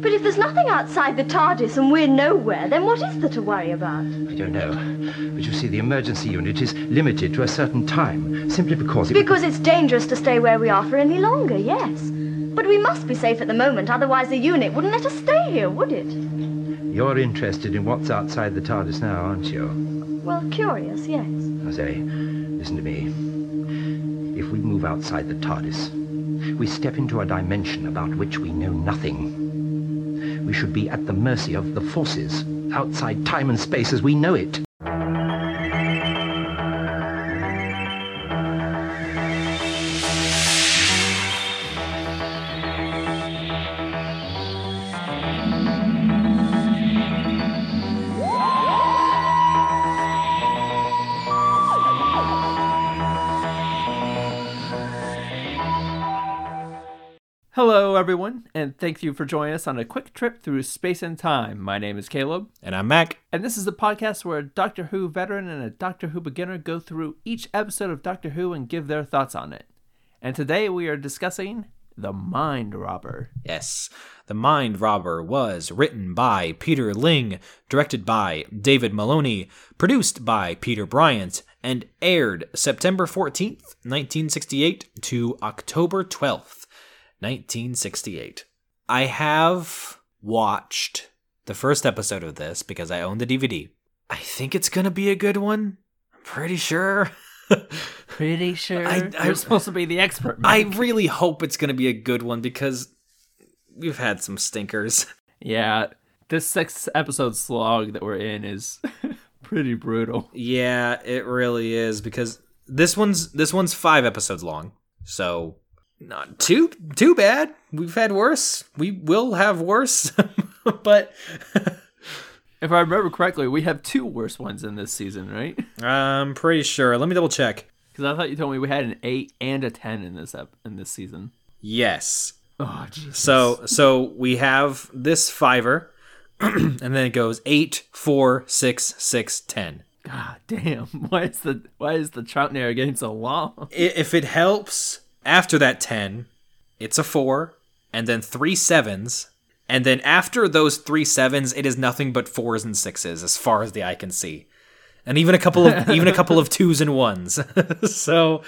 But if there's nothing outside the TARDIS and we're nowhere, then what is there to worry about? I don't know. But you see, the emergency unit is limited to a certain time, simply because it... Because it's dangerous to stay where we are for any longer, yes. But we must be safe at the moment, otherwise the unit wouldn't let us stay here, would it? You're interested in what's outside the TARDIS now, aren't you? Well, curious, yes. Jose, listen to me. If we move outside the TARDIS, we step into a dimension about which we know nothing. We should be at the mercy of the forces outside time and space as we know it. Everyone, and thank you for joining us on a quick trip through space and time. My name is Caleb, And I'm Mac. and this is a podcast where a Doctor Who veteran and a Doctor Who beginner go through each episode of Doctor Who and give their thoughts on it. And today we are discussing The Mind Robber. Yes, The Mind Robber was written by Peter Ling, directed by David Maloney, produced by Peter Bryant, and aired September 14th, 1968 to October 12th, 1968. I have watched the first episode of this because I own the DVD. I think it's going to be a good one. I'm pretty sure. Pretty sure I- I- you're supposed to be the expert. I really hope it's going to be a good one because we've had some stinkers. yeah, this six episode slog that we're in is pretty brutal. Yeah, it really is because this one's this one's 5 episodes long. So not too too bad. We've had worse. We will have worse. but If I remember correctly, we have two worse ones in this season, right? I'm pretty sure. Let me double check. Because I thought you told me we had an eight and a ten in this ep- in this season. Yes. Oh, jeez. So so we have this fiver and then it goes eight, four, six, six, ten. God damn! Why is the why is the Troughton era getting so long? If it helps, after that 10, it's a 4, and then three sevens, and then after those three sevens, it is nothing but fours and sixes as far as the eye can see. And even a couple of even a couple of twos and ones. so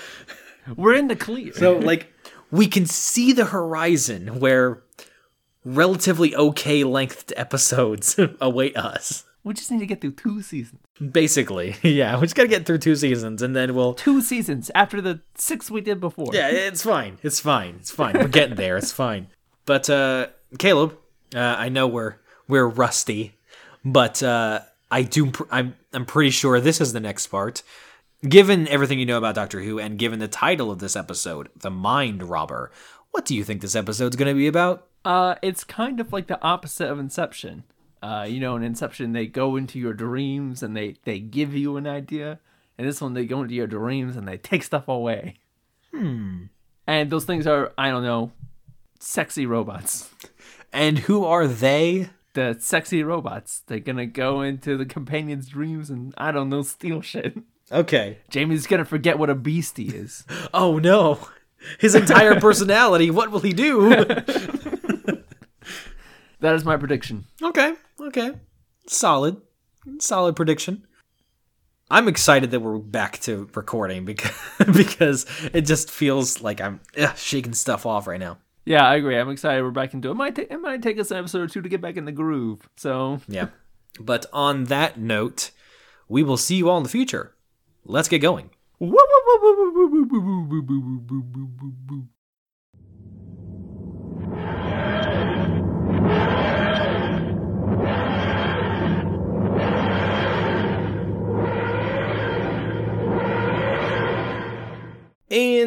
We're in the clear. so like we can see the horizon where relatively okay lengthed episodes await us. We just need to get through two seasons. Basically. Yeah, we just got to get through two seasons and then we'll Two seasons after the six we did before. Yeah, it's fine. It's fine. It's fine. We're getting there. It's fine. But uh Caleb, uh, I know we're we're rusty, but uh I do pr- I'm I'm pretty sure this is the next part. Given everything you know about Doctor Who and given the title of this episode, The Mind Robber, what do you think this episode's going to be about? Uh, it's kind of like the opposite of Inception. Uh, you know, in Inception they go into your dreams and they they give you an idea, and this one they go into your dreams and they take stuff away. Hmm. And those things are I don't know, sexy robots. And who are they? the sexy robots. They're gonna go into the companion's dreams and I don't know, steal shit. Okay. Jamie's gonna forget what a beastie is. Oh no. His entire personality, what will he do? that is my prediction. Okay, okay. Solid. Solid prediction. I'm excited that we're back to recording because because it just feels like I'm ugh, shaking stuff off right now. Yeah, I agree. I'm excited we're back into it. It might, ta- it might take us an episode or two to get back in the groove. So, Yeah. But on that note, we will see you all in the future. Let's get going.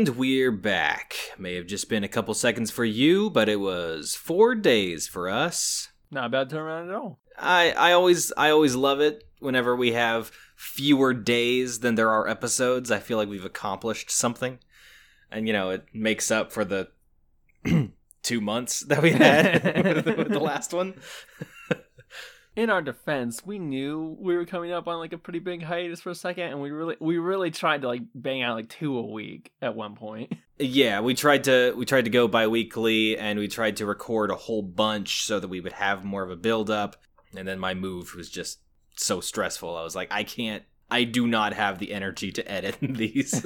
And we're back. May have just been a couple seconds for you, but it was four days for us. not a bad turnaround at all. I I always I always love it whenever we have fewer days than there are episodes. I feel like we've accomplished something, and you know it makes up for the two months that we had with, the, with the last one. In our defense, we knew we were coming up on like a pretty big hiatus for a second, and we really we really tried to like bang out like two a week at one point. Yeah, we tried to we tried to go bi-weekly and we tried to record a whole bunch so that we would have more of a build up. And then my move was just so stressful. I was like, I can't I do not have the energy to edit these.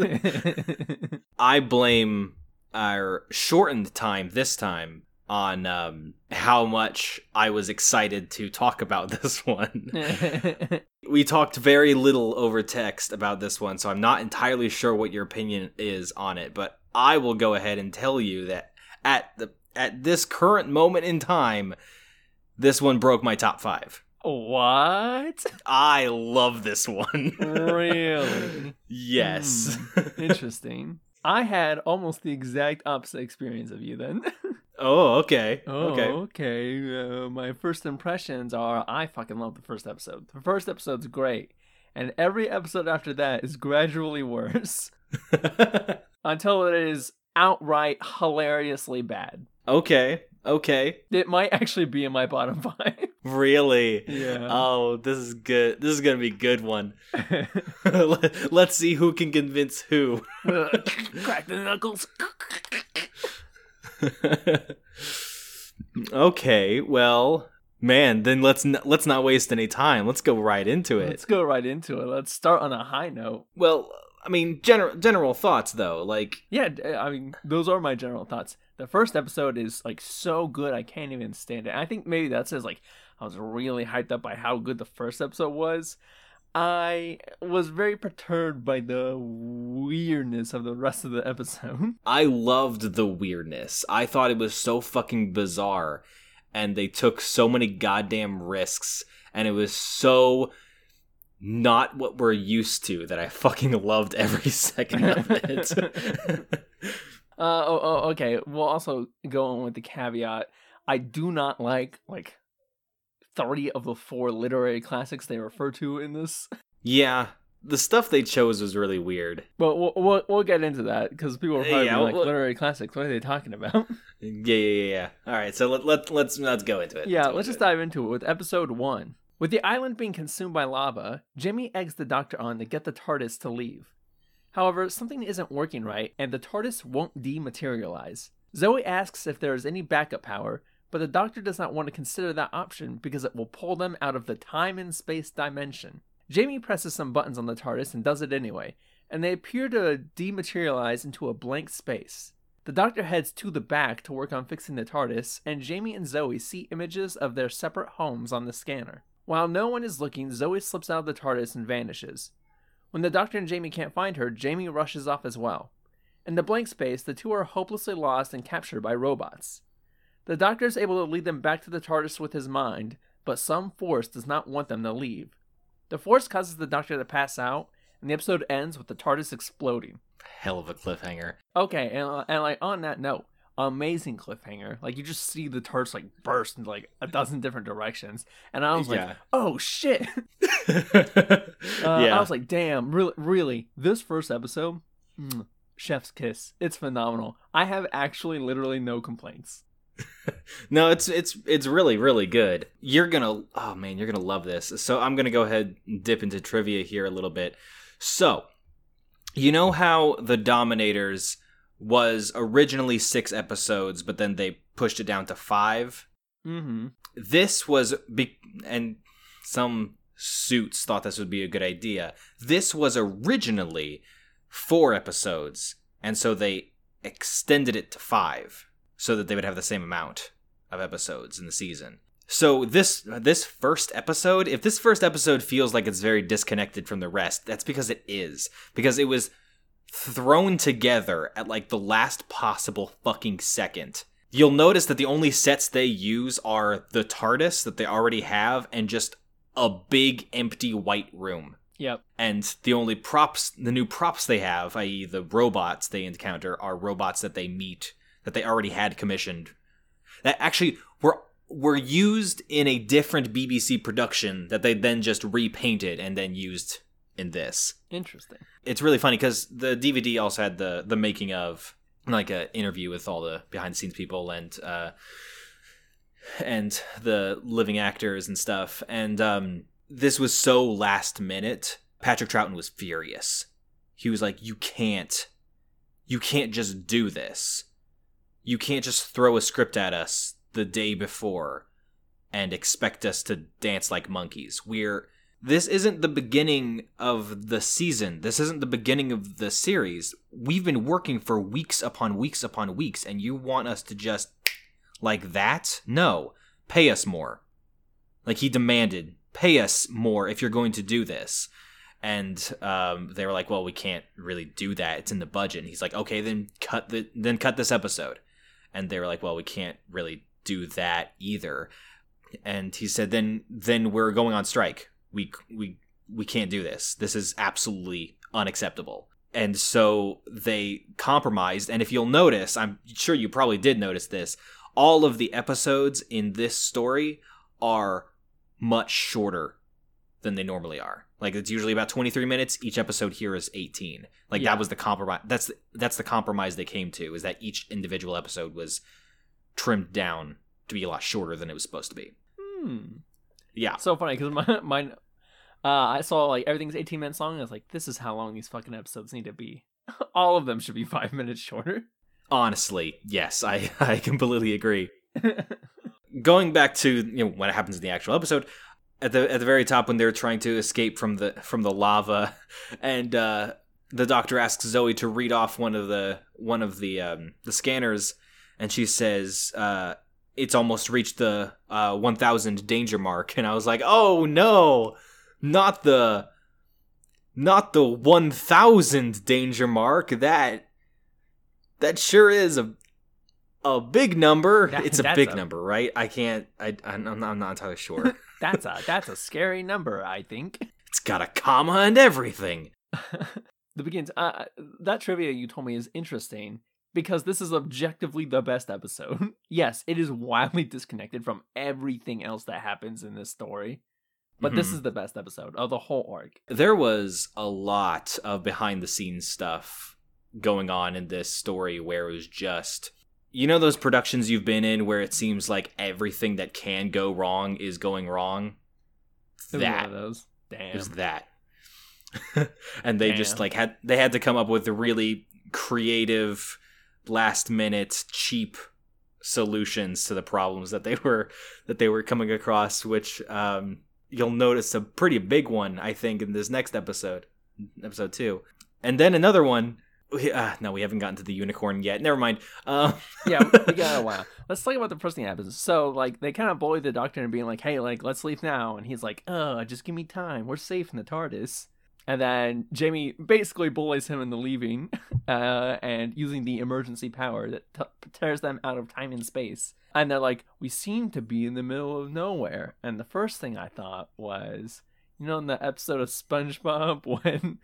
I blame our shortened time this time on um, how much I was excited to talk about this one. we talked very little over text about this one, so I'm not entirely sure what your opinion is on it, but I will go ahead and tell you that at the at this current moment in time, this one broke my top 5. what? I love this one. Really? yes. Interesting. I had almost the exact opposite experience of you then. Oh, okay. Oh, okay. okay. Uh, my first impressions are I fucking love the first episode. The first episode's great, and every episode after that is gradually worse until it is outright hilariously bad. okay. Okay. It might actually be in my bottom five. Really? Yeah. Oh, this is good. This is gonna be a good one. Let- Let's see who can convince who. Crack the knuckles. okay, well, man, then let's n- let's not waste any time. Let's go right into it. Let's go right into it. Let's start on a high note. Well, I mean, general general thoughts though. Like, Yeah, I mean, those are my general thoughts. The first episode is like so good, I can't even stand it. I think maybe that says like I was really hyped up by how good the first episode was. I was very perturbed by the weirdness of the rest of the episode. I loved the weirdness. I thought it was so fucking bizarre, and they took so many goddamn risks, and it was so not what we're used to that I fucking loved every second of it. Uh, oh, oh, okay. We'll also go on with the caveat. I do not like like thirty of the four literary classics they refer to in this. yeah, the stuff they chose was really weird. But we'll we'll, we'll get into that because people are probably Yeah, like well- literary classics. What are they talking about? Yeah, yeah, yeah. All right, so let, let let's let's go into it. yeah, go let's just it. dive into it with episode one. With the island being consumed by lava, Jamie eggs the doctor on to get the TARDIS to leave. However, something isn't working right, and the TARDIS won't dematerialize. Zoe asks if there is any backup power, but the doctor does not want to consider that option because it will pull them out of the time and space dimension. Jamie presses some buttons on the TARDIS and does it anyway, and they appear to dematerialize into a blank space. The doctor heads to the back to work on fixing the TARDIS, and Jamie and Zoe see images of their separate homes on the scanner. While no one is looking, Zoe slips out of the TARDIS and vanishes. When the doctor and Jamie can't find her, Jamie rushes off as well. In the blank space, the two are hopelessly lost and captured by robots. The doctor is able to lead them back to the TARDIS with his mind, but some force does not want them to leave. The force causes the doctor to pass out, and the episode ends with the TARDIS exploding. Hell of a cliffhanger. Okay, and, uh, and like on that note, amazing cliffhanger. Like you just see the TARDIS like burst in like a dozen different directions, and I was like, oh shit. Uh, yeah. I was like, damn, really, really, this first episode, mm, chef's kiss. It's phenomenal. I have actually literally no complaints. No, it's it's it's really really good. You're gonna oh man, you're gonna love this. So I'm gonna go ahead and dip into trivia here a little bit. So, you know how the Dominators was originally six episodes, but then they pushed it down to five. Mm-hmm. This was be- and some suits thought this would be a good idea. This was originally four episodes, and so they extended it to five so that they would have the same amount of episodes in the season. So this this first episode, if this first episode feels like it's very disconnected from the rest, that's because it is. Because it was thrown together at like the last possible fucking second. You'll notice that the only sets they use are the TARDIS that they already have and just a big empty white room. Yep. And the only props, the new props they have, i.e., the robots they encounter, are robots that they meet that they already had commissioned. That actually were were used in a different BBC production that they then just repainted and then used in this. Interesting. It's really funny because the DVD also had the the making of like a interview with all the behind the scenes people and uh and the living actors and stuff. And um, this was so last minute. Patrick Troughton was furious. He was like, "You can't, you can't just do this. You can't just throw a script at us the day before and expect us to dance like monkeys. We're this isn't the beginning of the season. This isn't the beginning of the series. We've been working for weeks upon weeks upon weeks, and you want us to just like that? No. Pay us more. Like he demanded, pay us more if you're going to do this. And um, they were like, "Well, we can't really do that. It's in the budget." And he's like, "Okay, then cut the then cut this episode." And they were like, "Well, we can't really do that either." And he said, "Then then we're going on strike we we we can't do this. This is absolutely unacceptable. And so they compromised. And if you'll notice, I'm sure you probably did notice this, all of the episodes in this story are much shorter than they normally are. Like it's usually about 23 minutes. Each episode here is 18. Like Yeah. that was the compromise. That's that's the compromise they came to is that each individual episode was trimmed down to be a lot shorter than it was supposed to be. Hmm. Yeah. So funny because my mine, uh, I saw like everything's 18 minutes long. And I was like, this is how long these fucking episodes need to be. All of them should be five minutes shorter. Honestly, yes, I I completely agree. Going back to you know what happens in the actual episode, at the at the very top when they're trying to escape from the from the lava, and uh, the doctor asks Zoe to read off one of the one of the um, the scanners, and she says uh, it's almost reached the uh, 1,000 danger mark, and I was like, oh no, not the not the 1,000 danger mark. That that sure is a a big number. That- it's a big a- number, right? I can't. I I'm I'm not entirely sure. that's a that's a scary number. I think. it's got a comma and everything. the begins. Uh, that trivia you told me is interesting because this is objectively the best episode. yes, it is wildly disconnected from everything else that happens in this story, but this Mhm. is the best episode of the whole arc. There was a lot of behind the scenes stuff going on in this story where it was just you know those productions you've been in where it seems like everything that can go wrong is going wrong. It was one That of those. Damn. It was that. and they just like had they had to come up with a really creative last minute cheap solutions to the problems that they were that they were coming across which um you'll notice a pretty big one I think in this next episode episode 2 and then another one we- uh, no we haven't gotten to the unicorn yet never mind um yeah, we got a while. Let's talk about the first thing that happens. So, like, they kind of bully the doctor and being like, "Hey, like, let's leave now," and he's like, "Uh, just give me time. We're safe in the TARDIS." And then Jamie basically bullies him into leaving, uh, and using the emergency power that t- tears them out of time and space. And they're like, "We seem to be in the middle of nowhere." And the first thing I thought was, you know, in the episode of SpongeBob when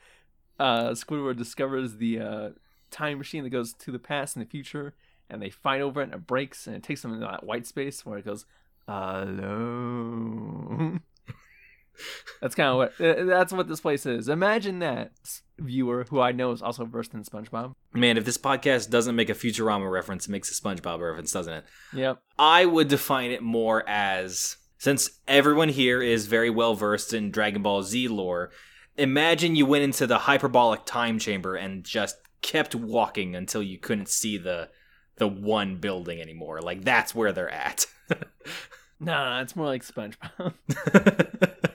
uh, Squidward discovers the uh, time machine that goes to the past and the future, and they fight over it and it breaks and it takes them into that white space where it goes alone. that's kind of what uh, that's what this place is. Imagine that viewer who I know is also versed in SpongeBob. man if this podcast doesn't make a Futurama reference it makes a SpongeBob reference doesn't it Yep. I would define it more as since everyone here is very well versed in Dragon Ball Z lore, imagine you went into the hyperbolic time chamber and just kept walking until you couldn't see the the one building anymore. Like that's where they're at. Nah, it's more like SpongeBob.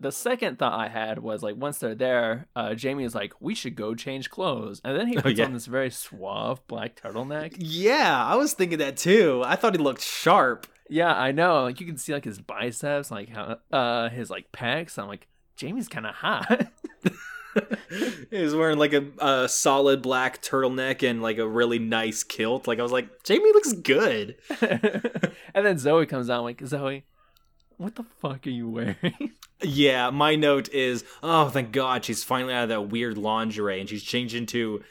the second thought I had was like once they're there, uh, Jamie is like, "We should go change clothes," and then he Oh, puts yeah. on this very suave black turtleneck. yeah, I was thinking that too. I thought he looked sharp. Yeah, I know. Like you can see like his biceps, like how uh his like pecs. I'm like, Jamie's kind of hot. He's wearing like a, a solid black turtleneck and like a really nice kilt. Like I was like, Jamie looks good. and then Zoe comes out like, Zoe, what the fuck are you wearing? Yeah, my note is, oh, thank God she's finally out of that weird lingerie and she's changed into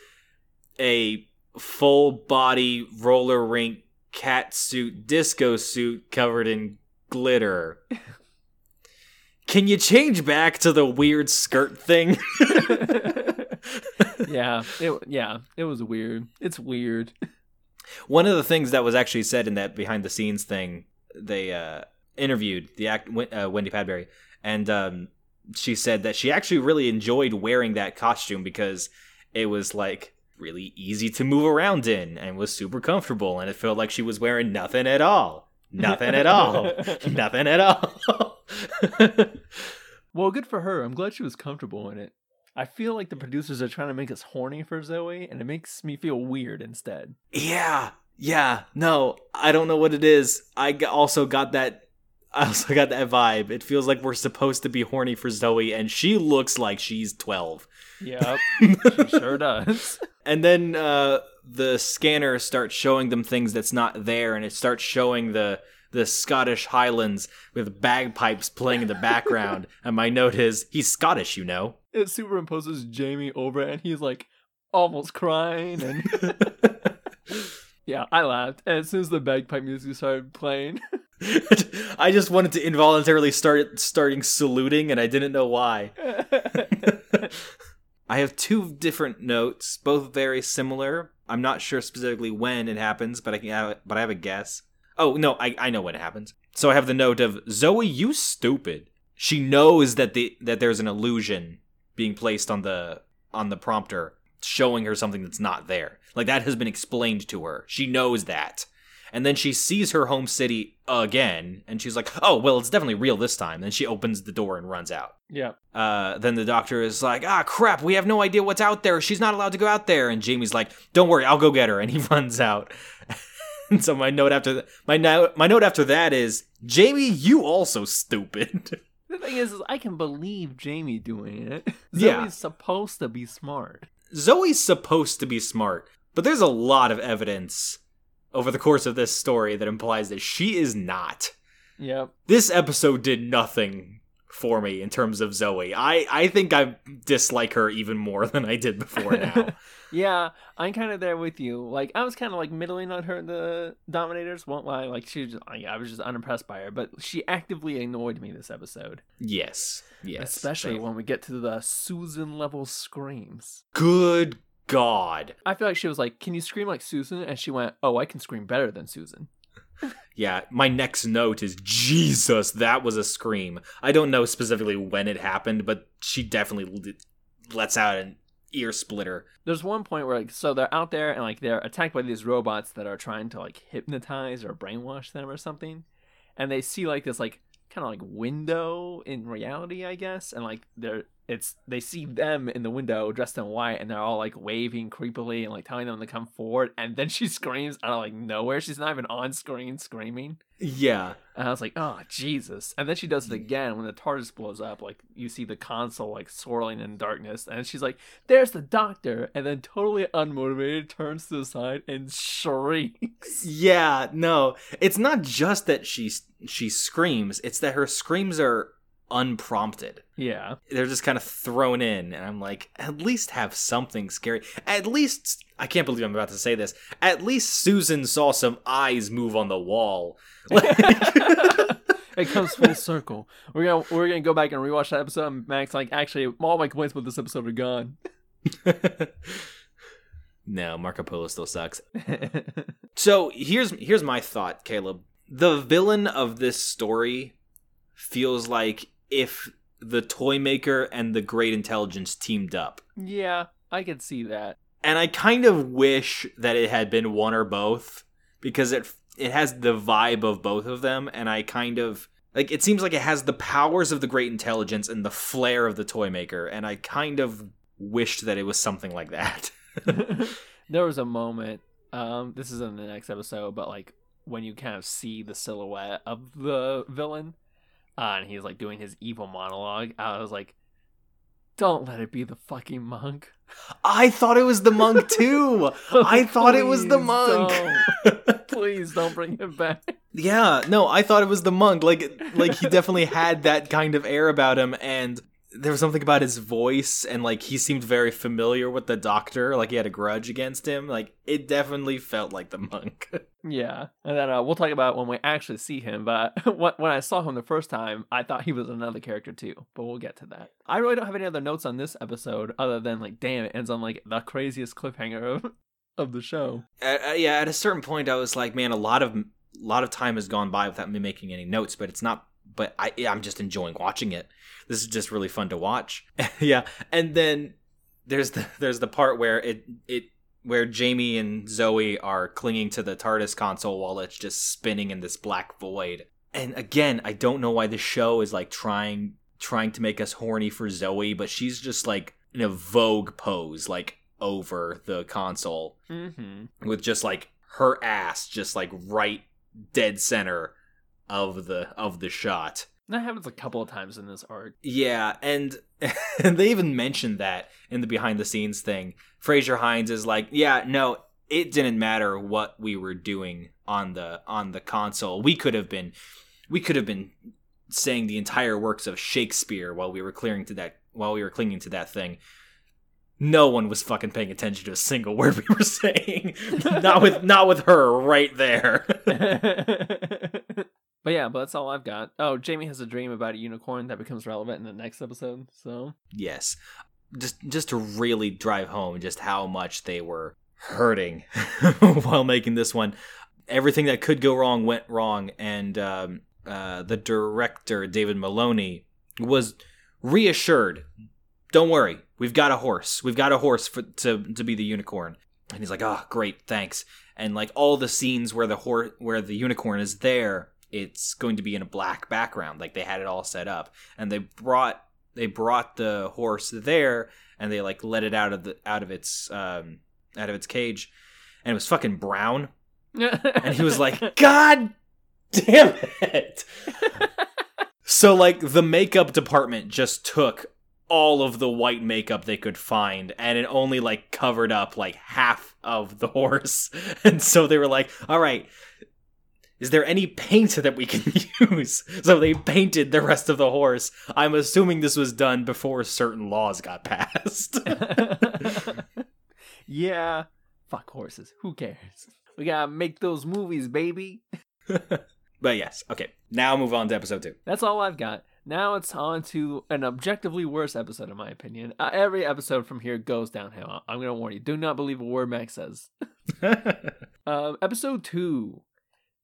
a full body roller rink cat suit, disco suit covered in glitter. Can you change back to the weird skirt thing? yeah, it yeah, it was weird. It's weird. One of the things that was actually said in that behind the scenes thing they uh, interviewed the act uh, Wendy Padbury, and um, she said that she actually really enjoyed wearing that costume because it was like really easy to move around in and was super comfortable, and it felt like she was wearing nothing at all, nothing at all, nothing at all. Well, good for her. I'm glad she was comfortable in it. I feel like the producers are trying to make us horny for Zoe, and it makes me feel weird instead. Yeah, yeah. No, I don't know what it is. I also got that. I also got that vibe. It feels like we're supposed to be horny for Zoe, and she looks like she's twelve. Yep, she sure does. And then uh, the scanner starts showing them things that's not there, and it starts showing the the Scottish Highlands with bagpipes playing in the background. and my note is, he's Scottish, you know. It superimposes Jamie over it, and he's like almost crying. And yeah, I laughed. And as soon as the bagpipe music started playing, I just wanted to involuntarily start starting saluting, and I didn't know why. I have two different notes, both very similar. I'm not sure specifically when it happens, but I can have, but I have a guess. Oh no, I, I know when it happens. So I have the note of Zoe, you stupid. She knows that the that there's an illusion being placed on the on the prompter, showing her something that's not there. Like that has been explained to her. She knows that. And then she sees her home city again, and she's like, "Oh, well, it's definitely real this time." Then she opens the door and runs out. yeah, Uh, then the doctor is like, "Ah, crap! We have no idea what's out there. She's not allowed to go out there." And Jamie's like, "Don't worry, I'll go get her." And he runs out. And so my note after th- my note my note after that is, "Jamie, you also stupid." the thing is, is I can believe Jamie doing it. Yeah. Zoe's supposed to be smart. Zoe's supposed to be smart, but there's a lot of evidence over the course of this story that implies that she is not. Yep. This episode did nothing for me in terms of Zoe. I I think I dislike her even more than I did before now. Yeah, I'm kind of there with you. Like, I was kind of like middling on her, the Dominators. Won't lie. Like, she was just, I I was just unimpressed by her. But she actively annoyed me this episode, yes. Yes. especially same. when we get to the Susan level screams. Good God. I feel like she was like, "Can you scream like Susan?" And she went, "Oh, I can scream better than Susan." Yeah, my next note is Jesus, that was a scream. I don't know specifically when it happened, but she definitely lets out an ear splitter. There's one point where like, so they're out there and like they're attacked by these robots that are trying to like hypnotize or brainwash them or something, and they see like this like kind of like window in reality, I guess, and like they're it's they see them in the window dressed in white and they're all like waving creepily and like telling them to come forward and then she screams out of like nowhere. She's not even on screen screaming. Yeah. and i was like oh jesus. And then she does it again when the tardis blows up like you see the console like swirling in darkness and she's like there's the doctor! And then totally unmotivated turns to the side and shrieks. Yeah, no. It's not just that she she screams, it's that her screams are unprompted. yeah They're just kind of thrown in and I'm like, at least have something scary. At least I can't believe I'm about to say this. At least Susan saw some eyes move on the wall. Like, it comes full circle we're gonna we're gonna go back and rewatch that episode and max like actually all my complaints about this episode are gone no, Marco Polo still sucks. So here's here's my thought, Caleb. The villain of this story feels like if the toy maker and the great intelligence teamed up. yeah i could see that And I kind of wish that it had been one or both because it it has the vibe of both of them and I kind of like it seems like it has the powers of the great intelligence and the flair of the toy maker and I kind of wished that it was something like that. there was a moment um this is in the next episode but like when you kind of see the silhouette of the villain uh, and he's like doing his evil monologue i was like don't let it be the fucking monk I thought it was the monk too. I thought it was the monk. don't. please don't bring him back Yeah, no, I thought it was the monk. Like, like he definitely had that kind of air about him, and there was something about his voice, and like he seemed very familiar with the doctor. Like he had a grudge against him. Like it definitely felt like the monk. yeah and then uh, we'll talk about when we actually see him but when when i saw him the first time i thought he was another character too but we'll get to that i really don't have any other notes on this episode other than like damn it ends on like the craziest cliffhanger of, of the show uh, yeah, at a certain point, I was like, man, a lot of a lot of time has gone by without me making any notes, but it's not. But I, I'm just enjoying watching it. This is just really fun to watch. yeah, and then there's the there's the part where it it where Jamie and Zoe are clinging to the TARDIS console while it's just spinning in this black void. And again, I don't know why the show is like trying trying to make us horny for Zoe, but she's just like in a Vogue pose, like over the console Mm-hmm. with just like her ass just like right dead center of the of the shot. That happens a couple of times in this arc. Yeah, and and they even mentioned that in the behind the scenes thing. Frazer Hines is like, "Yeah, no, it didn't matter what we were doing on the on the console. We could have been we could have been saying the entire works of Shakespeare while we were clearing to that while we were clinging to that thing." No one was fucking paying attention to a single word we were saying. not with not with her right there. But yeah, but that's all I've got. Oh, Jamie has a dream about a unicorn that becomes relevant in the next episode. So Yes. Just just to really drive home just how much they were hurting while making this one. Everything that could go wrong went wrong, and um, uh, the director David Maloney was reassured. Don't worry, we've got a horse. We've got a horse for, to to be the unicorn. And he's like, "Oh, great, thanks." And like all the scenes where the horse, where the unicorn is there, it's going to be in a black background. Like they had it all set up, and they brought they brought the horse there, and they like let it out of the out of its um out of its cage, and it was fucking brown. And he was like, "God damn it!" so like the makeup department just took all of the white makeup they could find and it only like covered up like half of the horse and so they were like all right is there any paint that we can use so they painted the rest of the horse i'm assuming this was done before certain laws got passed yeah, fuck horses. Who cares? We gotta make those movies, baby. but yes okay now move on to episode two That's all I've got. Now it's on to an objectively worse episode, in my opinion. Uh, every episode from here goes downhill. I'm gonna warn you. Do not believe a word Mac says. Um, episode 2.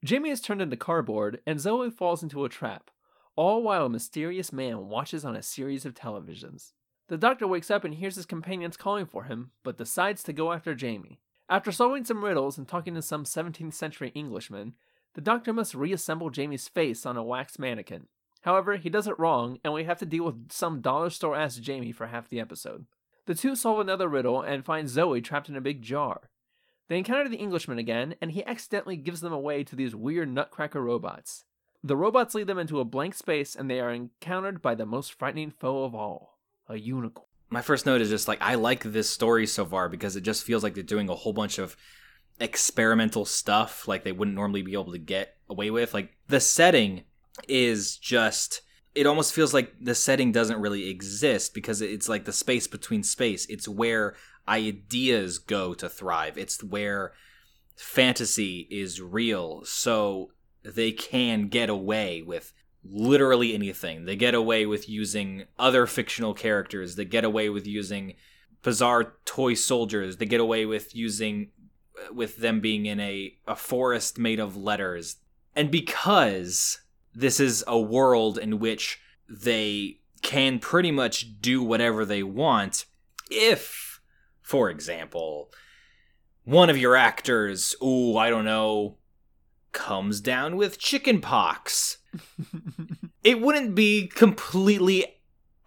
Jamie is turned into cardboard, and Zoe falls into a trap, all while a mysterious man watches on a series of televisions. The doctor wakes up and hears his companions calling for him, but decides to go after Jamie. After solving some riddles and talking to some 17th century Englishman, the doctor must reassemble Jamie's face on a wax mannequin. However, he does it wrong, and we have to deal with some dollar store ass Jamie for half the episode. The two solve another riddle and find Zoe trapped in a big jar. They encounter the Englishman again, and he accidentally gives them away to these weird nutcracker robots. The robots lead them into a blank space, and they are encountered by the most frightening foe of all a unicorn. my first note is just like I like this story so far because it just feels like they're doing a whole bunch of experimental stuff like they wouldn't normally be able to get away with. Like the setting is just it almost feels like the setting doesn't really exist because it's like the space between space. It's where ideas go to thrive. It's where fantasy is real. So they can get away with literally anything. They get away with using other fictional characters. They get away with using bizarre toy soldiers. They get away with using with them being in a a forest made of letters. And because this is a world in which they can pretty much do whatever they want if for example one of your actors, ooh, I don't know, comes down with chicken pox. It wouldn't be completely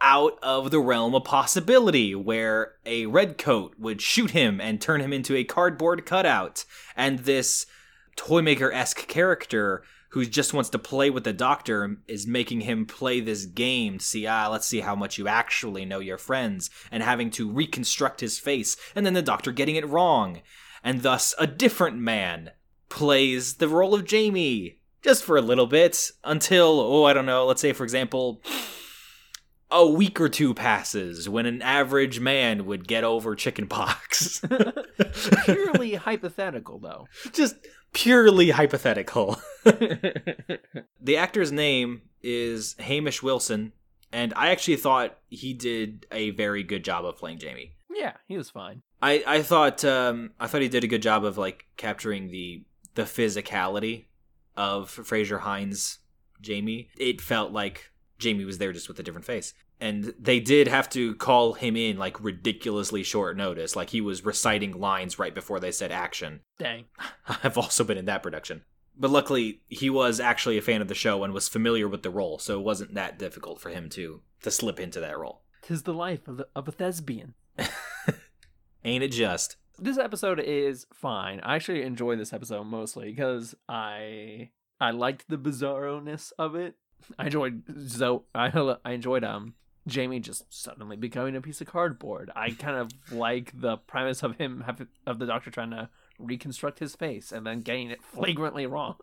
out of the realm of possibility where a redcoat would shoot him and turn him into a cardboard cutout. And this toymaker-esque character who just wants to play with the doctor is making him play this game to see ah let's see how much you actually know your friends and having to reconstruct his face and then the doctor getting it wrong and thus a different man plays the role of Jamie just for a little bit until oh I don't know let's say for example a week or two passes when an average man would get over chickenpox Purely hypothetical, though. just purely hypothetical the actor's name is Hamish Wilson and I actually thought he did a very good job of playing Jamie yeah, he was fine. I, I thought um, I thought he did a good job of like capturing the the physicality of Frazer Hines Jamie, it felt like Jamie was there just with a different face. And they did have to call him in like ridiculously short notice. Like he was reciting lines right before they said action. Dang. I've also been in that production. But luckily, he was actually a fan of the show and was familiar with the role, so it wasn't that difficult for him to to slip into that role. Tis the life of, the, of a thespian. Ain't it just? This episode is fine. I actually enjoy this episode mostly because I I liked the bizarro-ness of it. I enjoyed Zo. I I enjoyed um Jamie just suddenly becoming a piece of cardboard. I kind of like the premise of him have, of the doctor trying to reconstruct his face and then getting it flagrantly wrong.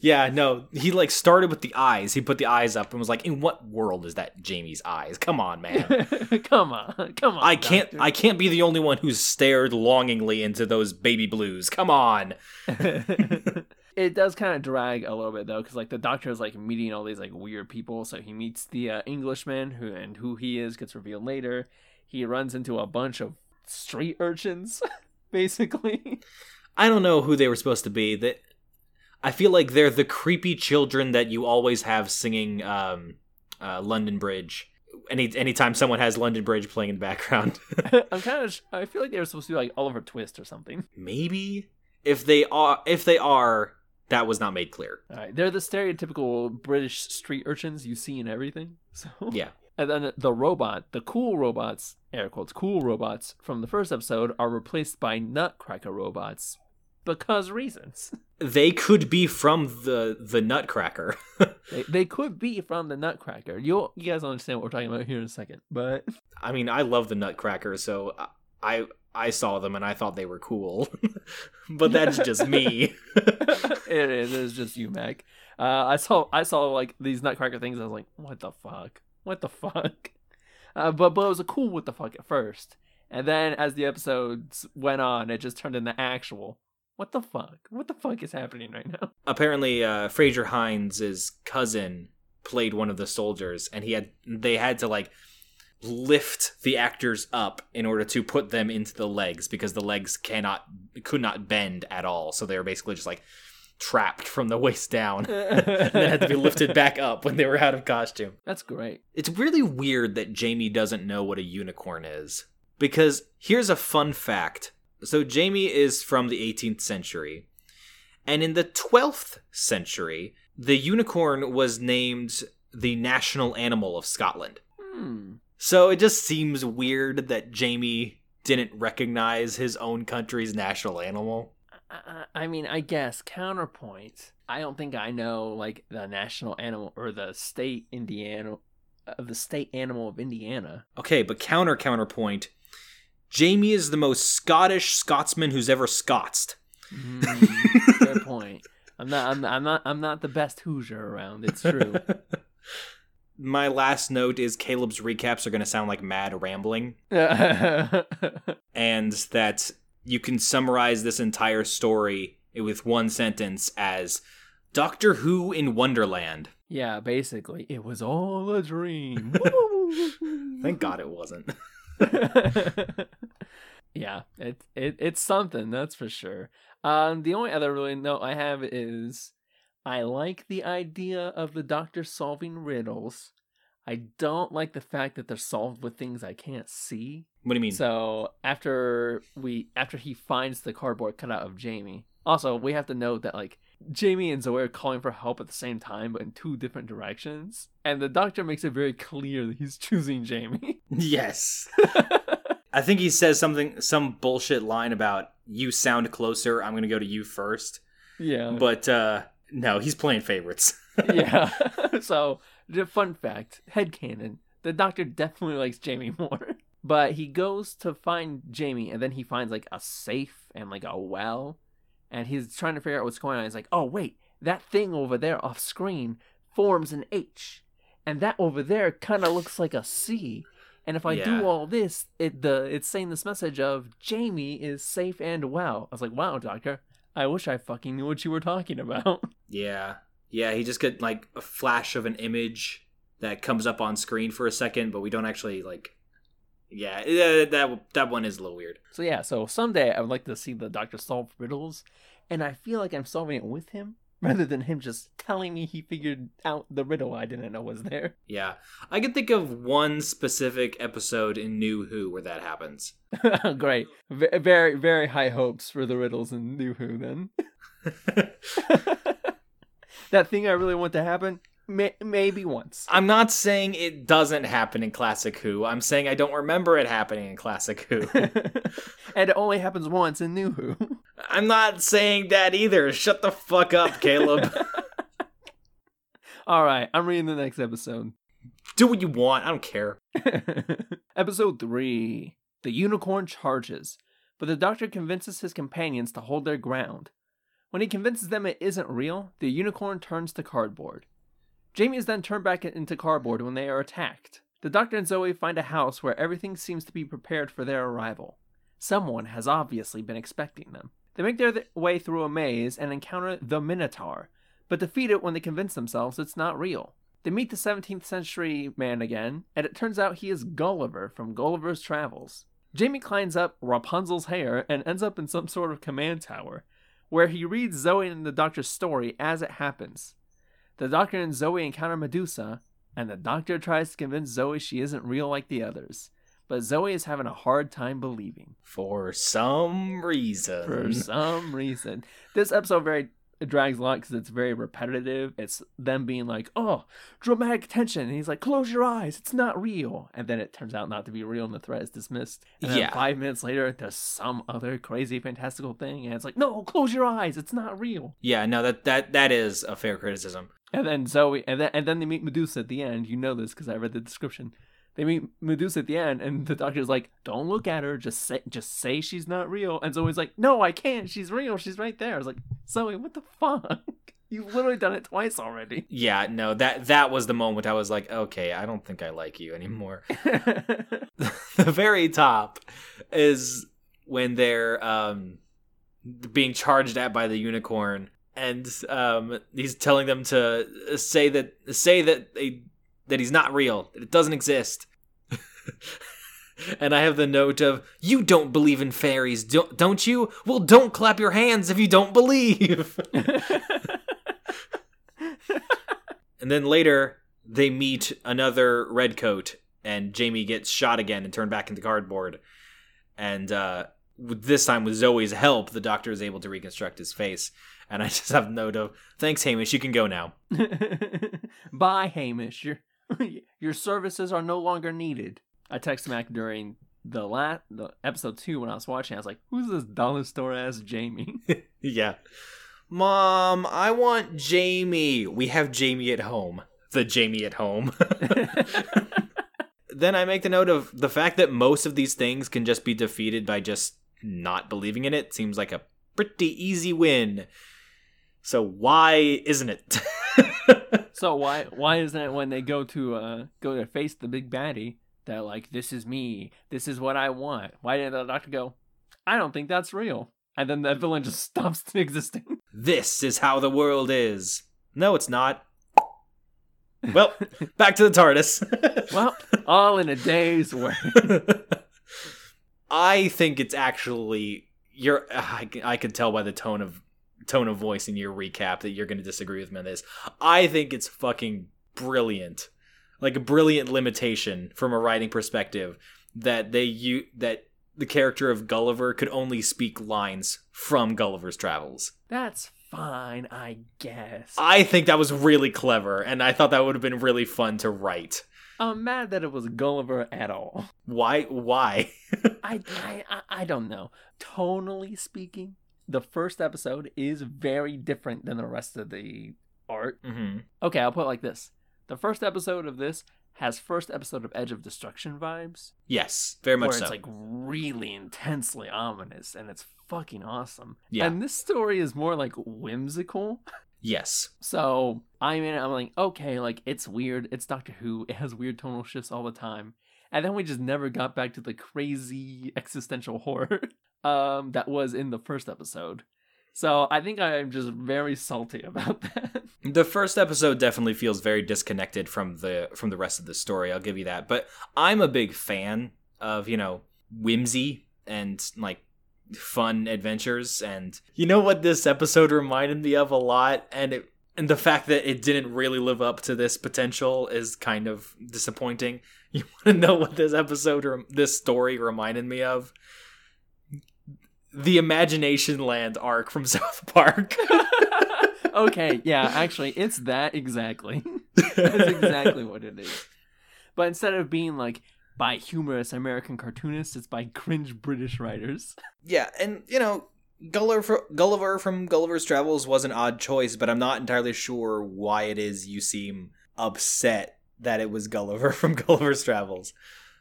Yeah, no, he like started with the eyes. He put the eyes up and was like, "In what world is that Jamie's eyes? Come on, man." come on, come on. I can't doctor. I can't be the only one who's stared longingly into those baby blues. Come on. it does kind of drag a little bit though, because like the doctor is like meeting all these like weird people. So he meets the uh, Englishman, who and who he is gets revealed later. He runs into a bunch of street urchins, basically. I don't know who they were supposed to be. That I feel like they're the creepy children that you always have singing um, uh, London Bridge. Any anytime someone has London Bridge playing in the background, I'm kind of. I feel like they were supposed to be like Oliver Twist or something. maybe if they are if they are, that was not made clear. All right, they're the stereotypical British street urchins you see in everything. So Yeah, And then the robot, the cool robots, air quotes, cool robots from the first episode are replaced by Nutcracker robots because reasons. they could be from the the Nutcracker. They, they could be from the Nutcracker. You'll you guys understand what we're talking about here in a second. But I mean, I love the Nutcracker, so I I saw them and I thought they were cool, but that's just me. it is it's just you, Mac. Uh, I saw I saw like these Nutcracker things. I was like, what the fuck? What the fuck? Uh, but but it was a cool what the fuck at first, and then as the episodes went on, it just turned into actual. What the fuck? What the fuck is happening right now? Apparently, uh, Frazer Hines' cousin played one of the soldiers, and he had they had to like lift the actors up in order to put them into the legs because the legs cannot could not bend at all. So they were basically just like trapped from the waist down, and then had to be lifted back up when they were out of costume. That's great. It's really weird that Jamie doesn't know what a unicorn is. Because here's a fun fact. So Jamie is from the 18th century. And in the 12th century, the unicorn was named the national animal of Scotland. Hmm. So it just seems weird that Jamie didn't recognize his own country's national animal. I, I mean, I guess counterpoint. I don't think I know like the national animal or the state Indiana of the state animal of Indiana. Okay, but counter counterpoint. Jamie is the most Scottish Scotsman who's ever Scotsed. Mm, fair point. I'm not. I'm, I'm not. I'm not the best Hoosier around. It's true. My last note is Caleb's recaps are going to sound like mad rambling, and that you can summarize this entire story with one sentence as Doctor Who in Wonderland. yeah, basically, it was all a dream. Thank God it wasn't. yeah, it, it it's something that's for sure. Um, the only other really note I have is I like the idea of the doctor solving riddles. I don't like the fact that they're solved with things I can't see. What do you mean? So after we after he finds the cardboard cutout of Jamie, also we have to note that like Jamie and Zoe are calling for help at the same time, but in two different directions, and the doctor makes it very clear that he's choosing Jamie. yes. I think he says something, some bullshit line about you sound closer. I'm going to go to you first. yeah, But uh no, he's playing favorites. yeah. so, the fun fact, head headcanon, the doctor definitely likes Jamie more. But he goes to find Jamie, and then he finds like a safe and like a well, and he's trying to figure out what's going on. He's like, "Oh wait, that thing over there off screen forms an H, and that over there kind of looks like a C." And if I Yeah. do all this, it the it's saying this message of Jamie is safe and well. I was like, "Wow, doctor, I wish I fucking knew what you were talking about." Yeah. Yeah, he just get like a flash of an image that comes up on screen for a second, but we don't actually like Yeah, yeah, that that one is a little weird. So yeah, so someday I would like to see the doctor solve riddles, and I feel like I'm solving it with him rather than him just telling me he figured out the riddle I didn't know was there. Yeah. I can think of one specific episode in New Who where that happens. Great. V- very, very high hopes for the riddles in New Who then. that thing I really want to happen, may- maybe once. I'm not saying it doesn't happen in Classic Who. I'm saying I don't remember it happening in Classic Who. and it only happens once in New Who. I'm not saying that either. Shut the fuck up, Caleb. All right, I'm reading the next episode. Do what you want. I don't care. episode 3 The Unicorn Charges, but the doctor convinces his companions to hold their ground. When he convinces them it isn't real, the unicorn turns to cardboard. Jamie is then turned back into cardboard when they are attacked. The doctor and Zoe find a house where everything seems to be prepared for their arrival. Someone has obviously been expecting them. They make their th- way through a maze and encounter the Minotaur, but defeat it when they convince themselves it's not real. They meet the 17th century man again, and it turns out he is Gulliver from Gulliver's Travels. Jamie climbs up Rapunzel's hair and ends up in some sort of command tower, where he reads Zoe and the doctor's story as it happens. The doctor and Zoe encounter Medusa, and the doctor tries to convince Zoe she isn't real like the others. But Zoe is having a hard time believing. For some reason. For some reason. This episode very it drags a lot because it's very repetitive. It's them being like, "Oh, dramatic tension," and he's like, "Close your eyes, it's not real," and then it turns out not to be real, and the threat is dismissed. And then Yeah. five minutes later, there's some other crazy, fantastical thing, and it's like, "No, close your eyes, it's not real." Yeah, no, that that that is a fair criticism. And then Zoe, and then and then they meet Medusa at the end. You know this because I read the description. They meet Medusa at the end, and the doctor's like, "Don't look at her. Just say, just say she's not real." And Zoe's like, "No, I can't. She's real. She's right there." I was like, "Zoe, what the fuck? You've literally done it twice already." Yeah, no, that that was the moment I was like, okay, I don't think I like you anymore. the very top is when they're um being charged at by the unicorn and um he's telling them to say that say that they that he's not real that it doesn't exist. And i have the note of you don't believe in fairies don't, don't you? Well don't clap your hands if you don't believe. And then later they meet another redcoat and jamie gets shot again and turned back into cardboard. And uh this time with zoe's help the doctor is able to reconstruct his face. And i just have note of thanks hamish you can go now. Bye, Hamish. Your your services are no longer needed. I texted Mac during the last the episode two when I was watching. I was like, "Who's this dollar store ass Jamie?" yeah mom i want jamie we have jamie at home the jamie at home then i make the note of the fact that most of these things can just be defeated by just not believing in it seems like a pretty easy win so why isn't it so why why isn't it when they go to uh go to face the big baddie they're like, "This is me. This is what I want." Why didn't the doctor go? I don't think that's real. And then the villain just stops existing. this is how the world is no it's not well back to the tardis well, all in a day's work. I think it's actually you're. I, I can tell by the tone of tone of voice in your recap that you're going to disagree with me on this. I think it's fucking brilliant, like a brilliant limitation from a writing perspective that they you that the character of Gulliver could only speak lines from Gulliver's Travels. That's fine, I guess. I think that was really clever, and I thought that would have been really fun to write. I'm mad that it was Gulliver at all. Why? Why? I, I, I, I don't know. Tonally speaking, the first episode is very different than the rest of the art. hmm Okay, I'll put it like this. The first episode of this has first episode of Edge of Destruction vibes. Yes, very much where so. it's like really intensely ominous and it's fucking awesome. Yeah. And this story is more like whimsical. yes. So I mean, I'm like, okay, like it's weird. It's Doctor Who. It has weird tonal shifts all the time. And then we just never got back to the crazy existential horror um, that was in the first episode. So I think I'm just very salty about that. The first episode definitely feels very disconnected from the from the rest of the story. I'll give you that. But I'm a big fan of, you know, whimsy and like fun adventures and you know what this episode reminded me of a lot and it and the fact that it didn't really live up to this potential is kind of disappointing. You want to know what this episode or this story reminded me of? The Imagination Land arc from South Park. okay, yeah, actually, it's that exactly. That's exactly what it is. But instead of being like by humorous American cartoonists, it's by cringe British writers. yeah, and you know, Gulliver, Gulliver from Gulliver's Travels was an odd choice, but I'm not entirely sure why it is you seem upset that it was Gulliver from Gulliver's Travels.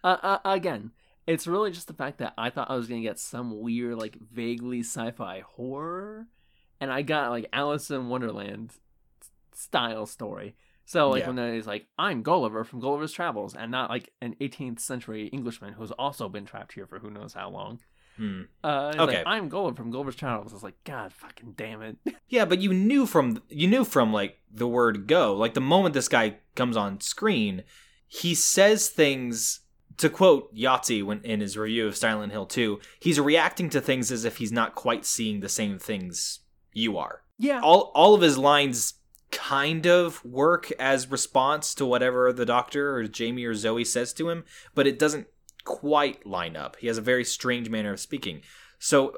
Uh, uh, again, it's really just the fact that I thought I was gonna get some weird, like vaguely sci-fi horror, and I got like Alice in Wonderland style story. So like Yeah. when he's like I'm Gulliver from Gulliver's Travels, and not like an 18th century Englishman who's also been trapped here for who knows how long. Hmm. Uh, Okay. like, I'm Gulliver from Gulliver's Travels. I was like, God fucking damn it. Yeah, but you knew from you knew from like the word go. Like the moment this guy comes on screen, he says things to quote Yahtzee when in his review of Silent Hill 2, he's reacting to things as if he's not quite seeing the same things you are. yeah. All all of his lines kind of work as response to whatever the doctor or Jamie or Zoe says to him, but it doesn't quite line up. He has a very strange manner of speaking. So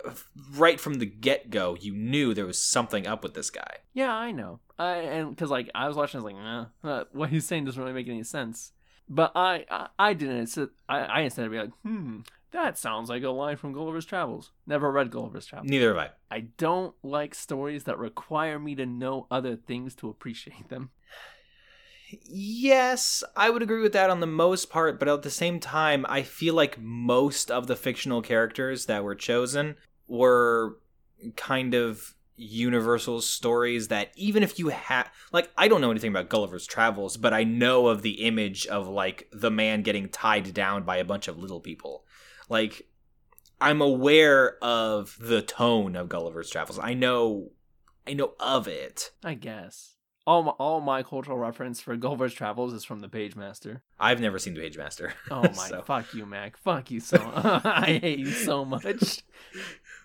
right from the get-go, you knew there was something up with this guy. Yeah, I know. I and because like I was watching, I was like, nah, uh, what he's saying doesn't really make any sense. But I, I, I didn't. Sit, I, I instead be like, hmm, that sounds like a line from Gulliver's Travels. Never read Gulliver's Travels. Neither have I. I don't like stories that require me to know other things to appreciate them. Yes, I would agree with that on the most part, but at the same time, I feel like most of the fictional characters that were chosen were kind of universal stories that even if you have like I don't know anything about Gulliver's Travels, but I know of the image of like the man getting tied down by a bunch of little people. Like I'm aware of the tone of Gulliver's Travels. I know I know of it. I guess. All my, all my cultural reference for Gulliver's Travels is from the Page Master. I've never seen the Page Master. Oh my, So- fuck you, Mac. Fuck you so. I hate you so much.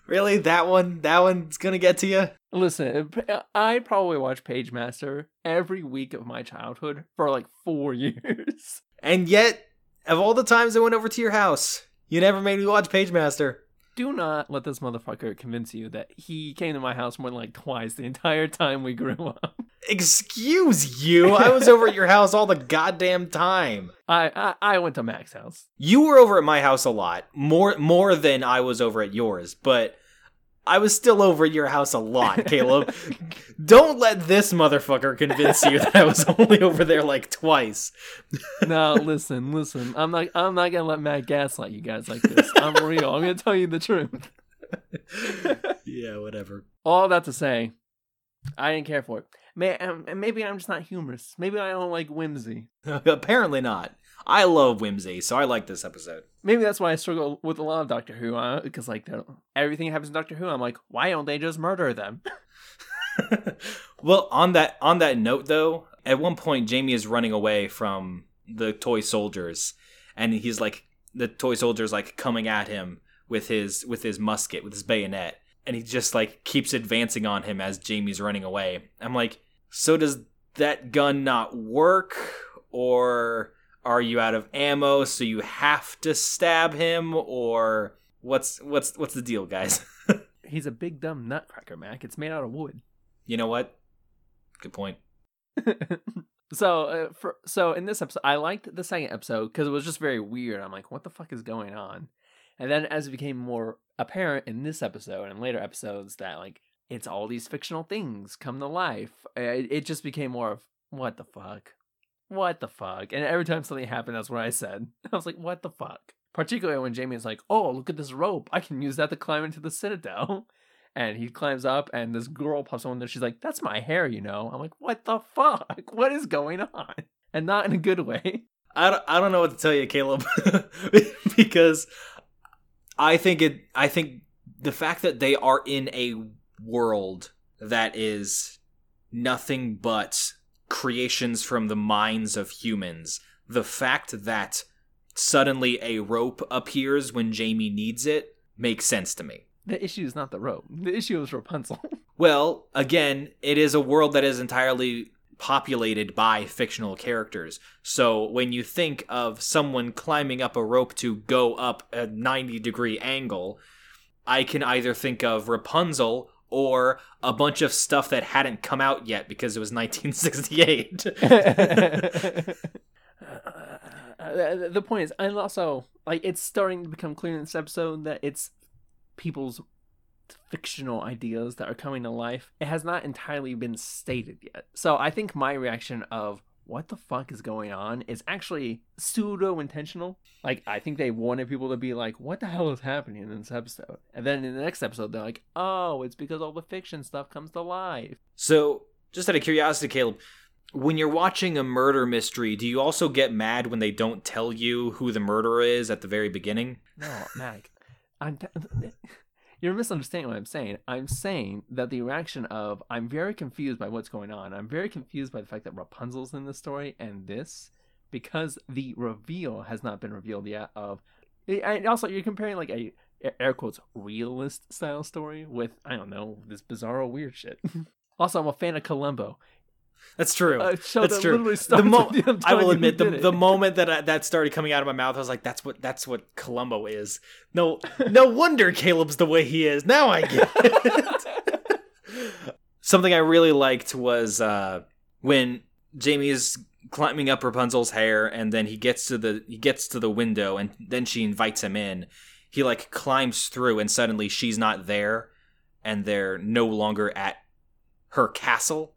Really? That one? That one's gonna get to you? Listen, uh, I probably watched Page Master every week of my childhood for like four years. And yet, of all the times I went over to your house, you never made me watch Page Master. Do not let this motherfucker convince you that he came to my house more than like twice the entire time we grew up. Excuse you. I was over at your house all the goddamn time. I I, I went to Mac's house. You were over at my house a lot, more more than I was over at yours, but I was still over at your house a lot, Caleb. Don't let this motherfucker convince you that I was only over there like twice. No, listen, listen. I'm not I'm not gonna let Mac gaslight you guys like this. I'm real. I'm gonna tell you the truth. yeah, whatever. All that to say, I didn't care for it. May, um, and maybe I'm just not humorous. Maybe I don't like whimsy. Apparently not. I love whimsy, so I like this episode. Maybe that's why I struggle with a lot of Doctor Who. Uh, because like everything happens in Doctor Who, I'm like, why don't they just murder them? well, on that on that note though, at one point Jamie is running away from the toy soldiers and he's like the toy soldiers like coming at him with his with his musket, with his bayonet, and he just like keeps advancing on him as Jamie's running away. I'm like, so does that gun not work or are you out of ammo so you have to stab him or what's what's what's the deal, guys? He's a big dumb nutcracker, Mac. It's made out of wood. you know what? Good point. so uh, for so in this episode, I liked the second episode because it was just very weird. I'm like, what the fuck is going on? And then as it became more apparent in this episode and later episodes that like it's all these fictional things come to life, uh, it, it just became more of what the fuck, what the fuck. And every time something happened, that's what I said. I was like, what the fuck. Particularly when Jamie's like, oh, look at this rope. I can use that to climb into the citadel. And he climbs up, and this girl pops on there. She's like, "That's my hair, you know." I'm like, "What the fuck? What is going on?" And not in a good way. I don't, I don't know what to tell you, Caleb, because I think it. I think the fact that they are in a world that is nothing but creations from the minds of humans. The fact that suddenly a rope appears when Jamie needs it makes sense to me. The issue is not the rope. The issue is Rapunzel. Well, again, it is a world that is entirely populated by fictional characters. So when you think of someone climbing up a rope to go up a 90 degree angle, I can either think of Rapunzel or a bunch of stuff that hadn't come out yet because it was 1968. Uh, the point is, and also like it's starting to become clear in this episode that it's people's fictional ideas that are coming to life. It has not entirely been stated yet. So I think my reaction of what the fuck is going on is actually pseudo intentional. Like I think they wanted people to be like, what the hell is happening in this episode? And then in the next episode they're like, oh, it's because all the fiction stuff comes to life. so, just out of curiosity, Caleb, when you're watching a murder mystery, do you also get mad when they don't tell you who the murderer is at the very beginning? No, Mac. I'm. T- you're misunderstanding what I'm saying. I'm saying that the reaction of I'm very confused by what's going on. I'm very confused by the fact that Rapunzel's in the story and this because the reveal has not been revealed yet. Of eh, and also you're comparing like a air quotes realist style story with I don't know this bizarro weird shit. also, I'm a fan of Columbo. That's true. Show That's that true. The mo- them I will admit the, the moment that I, that started coming out of my mouth, I was like, "That's what that's what Columbo is." No, no wonder Caleb's the way he is. Now I get it. Something I really liked was uh, when Jamie is climbing up Rapunzel's hair, and then he gets to the he gets to the window, and then she invites him in. He like climbs through, and suddenly she's not there, and they're no longer at her castle.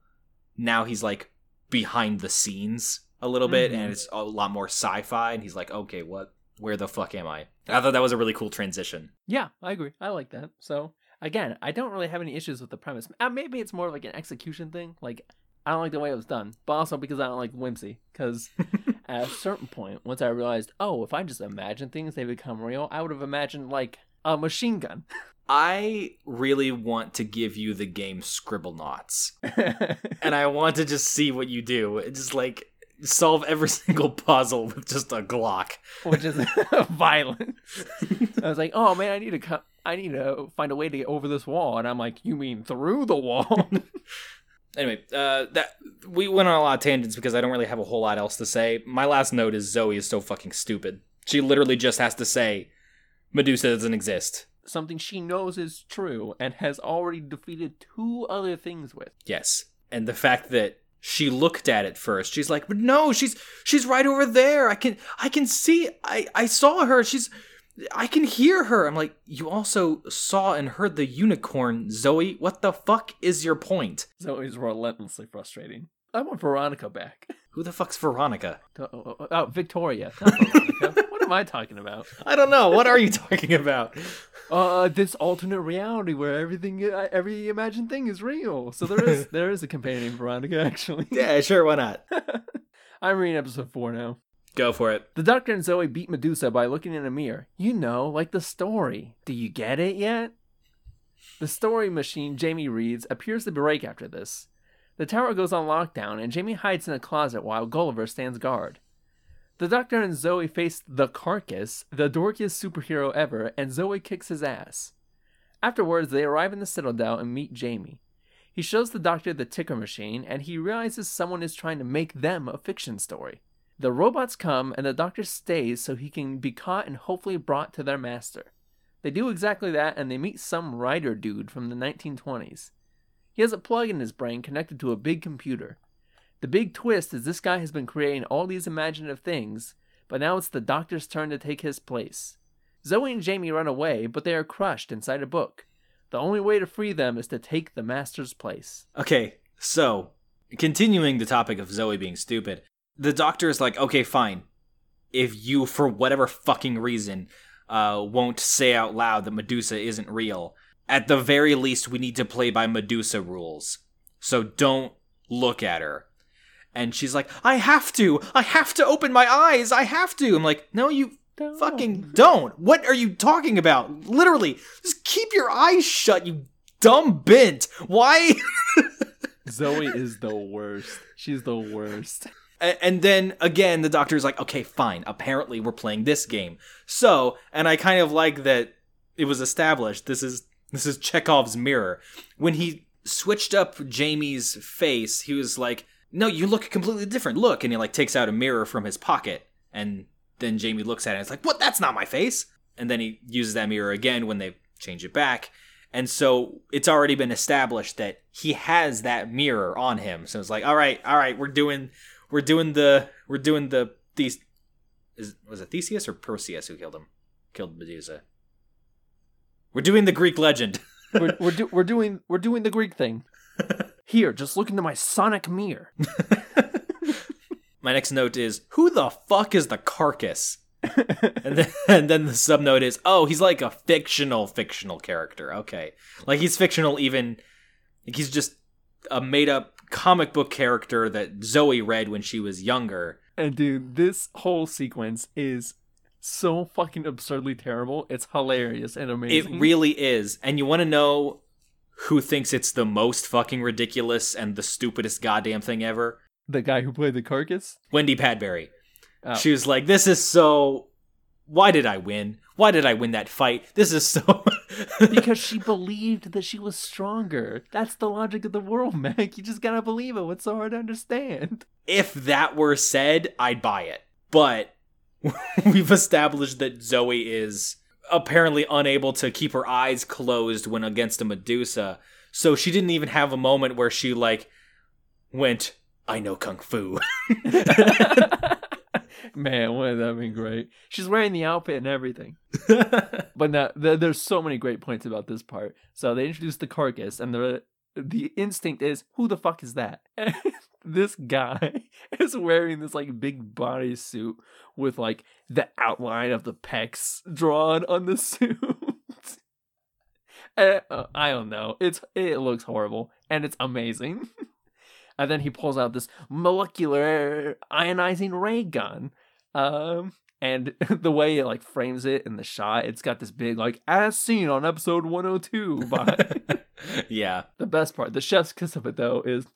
Now he's like behind the scenes a little bit, Mhm. and it's a lot more sci-fi. And he's like, okay, what? Where the fuck am I? I thought that was a really cool transition. Yeah, I agree. I like that. So again, I don't really have any issues with the premise. Uh, maybe it's more of like an execution thing. Like I don't like the way it was done, but also because I don't like whimsy. Because at a certain point, once I realized, oh, if I just imagine things, they become real. I would have imagined like a machine gun. I really want to give you the game Scribblenauts, and I want to just see what you do. Just like solve every single puzzle with just a Glock. which is violent. I was like, oh man, I need to cut. I need to find a way to get over this wall, and I'm like, you mean through the wall? Anyway, uh, that we went on a lot of tangents because I don't really have a whole lot else to say. My last note is Zoe is so fucking stupid. She literally just has to say Medusa doesn't exist. Something she knows is true and has already defeated two other things with. Yes, and the fact that she looked at it first, she's like, "But no, she's she's right over there. I can I can see. I I saw her. She's I can hear her." I'm like, "You also saw and heard the unicorn, Zoe. What the fuck is your point? Zoe's relentlessly frustrating. I want Veronica back. Who the fuck's Veronica? Oh, oh, oh, oh, Victoria. not Veronica. what am I talking about? I don't know. What are you talking about?" Uh, this alternate reality where everything, uh, every imagined thing is real. So there is, there is a companion Veronica actually. Yeah, sure, why not? I'm reading episode four now. Go for it. The Doctor and Zoe beat Medusa by looking in a mirror. You know, like the story. Do you get it yet? The story machine Jamie reads appears to break after this. The tower goes on lockdown, and Jamie hides in a closet while Gulliver stands guard. The Doctor and Zoe face the Karkus, the dorkiest superhero ever, and Zoe kicks his ass. Afterwards, they arrive in the Citadel and meet Jamie. He shows the Doctor the ticker machine, and he realizes someone is trying to make them a fiction story. The robots come, and the Doctor stays so he can be caught and hopefully brought to their master. They do exactly that, and they meet some writer dude from the 1920s. He has a plug in his brain connected to a big computer. The big twist is this guy has been creating all these imaginative things, but now it's the Doctor's turn to take his place. Zoe and Jamie run away, but they are crushed inside a book. The only way to free them is to take the Master's place. Okay, so continuing the topic of Zoe being stupid, the doctor is like, okay, fine. If you, for whatever fucking reason, uh, won't say out loud that Medusa isn't real, at the very least, we need to play by Medusa rules. So don't look at her. And she's like, I have to! I have to open my eyes! I have to! I'm like, no, you Don't. fucking don't! What are you talking about? Literally, just keep your eyes shut, you dumb bint! Why? Zoe is the worst. She's the worst. And then again, the doctor's like, okay, fine. Apparently, we're playing this game. So, and I kind of like that it was established this is This is Chekhov's mirror. When he switched up Jamie's face, he was like, "No, you look completely different. Look." And he like takes out a mirror from his pocket and then Jamie looks at it and it's like, "What? That's not my face." And then he uses that mirror again when they change it back. And so it's already been established that he has that mirror on him. So it's like, "All right, all right, we're doing we're doing the we're doing the these is was it Theseus or Perseus who killed him? Killed Medusa. We're doing the Greek legend. we're we're, do, we're doing we're doing the Greek thing. Here, just look into my sonic mirror. My next note is who the fuck is the Karkus? and then and then the subnote is oh he's like a fictional fictional character. Okay, like he's fictional even like he's just a made up comic book character that Zoe read when she was younger. And dude, this whole sequence is so fucking absurdly terrible. It's hilarious and amazing. It really is. And you want to know who thinks it's the most fucking ridiculous and the stupidest goddamn thing ever? the guy who played the Karkus. Wendy Padbury. Oh. She was like, "This is so. Why did I win? Why did I win that fight? This is so." because she believed that she was stronger. That's the logic of the world, Mac. You just gotta believe it. What's so hard to understand? if that were said, I'd buy it. But we've established that Zoe is apparently unable to keep her eyes closed when against a Medusa. So she didn't even have a moment where she like went, "I know kung fu." Man, wouldn't that been great? She's wearing the outfit and everything. But no, there, there's so many great points about this part. So they introduce the Karkus, and the the instinct is, who the fuck is that? And this guy is wearing this like big body suit with like the outline of the pecs drawn on the suit. Eh, uh, I don't know. It's it looks horrible and it's amazing. and then he pulls out this molecular ionizing ray gun. Um and the way it like frames it in the shot, it's got this big like as seen on episode 102 by yeah. the best part, the chef's kiss of it though, is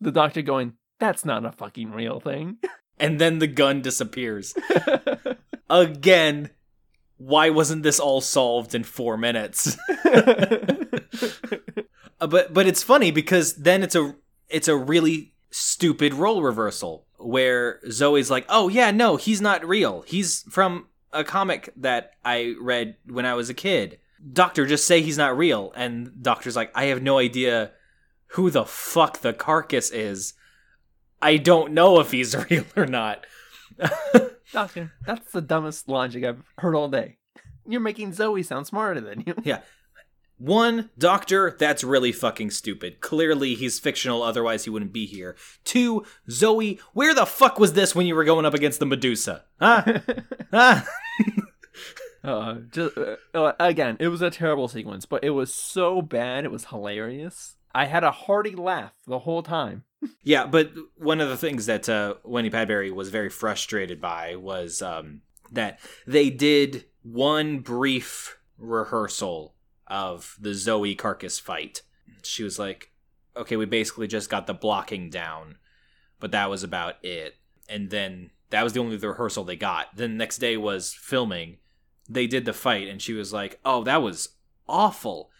the doctor going, That's not a fucking real thing. And then the gun disappears. Again, why wasn't this all solved in 4 minutes? Uh, but but it's funny because then it's a it's a really stupid role reversal where Zoe's like, "Oh yeah, no, he's not real. He's from a comic that I read when I was a kid." Doctor, just say he's not real. And Doctor's like, "I have no idea who the fuck the Karkus is. I don't know if he's real or not." doctor, that's the dumbest logic I've heard all day. You're making Zoe sound smarter than you. Yeah. One, Doctor, that's really fucking stupid. Clearly he's fictional, otherwise he wouldn't be here. Two, Zoe, where the fuck was this when you were going up against the Medusa? Huh? huh? Uh, just uh, again, it was a terrible sequence, but it was so bad, it was hilarious. I had a hearty laugh the whole time. Yeah, but one of the things that uh, Wendy Padbury was very frustrated by was um, that they did one brief rehearsal of the Zoe Karkus fight. She was like, okay, we basically just got the blocking down, but that was about it. And then that was the only rehearsal they got. Then the next day was filming. They did the fight, and she was like, oh, that was awful.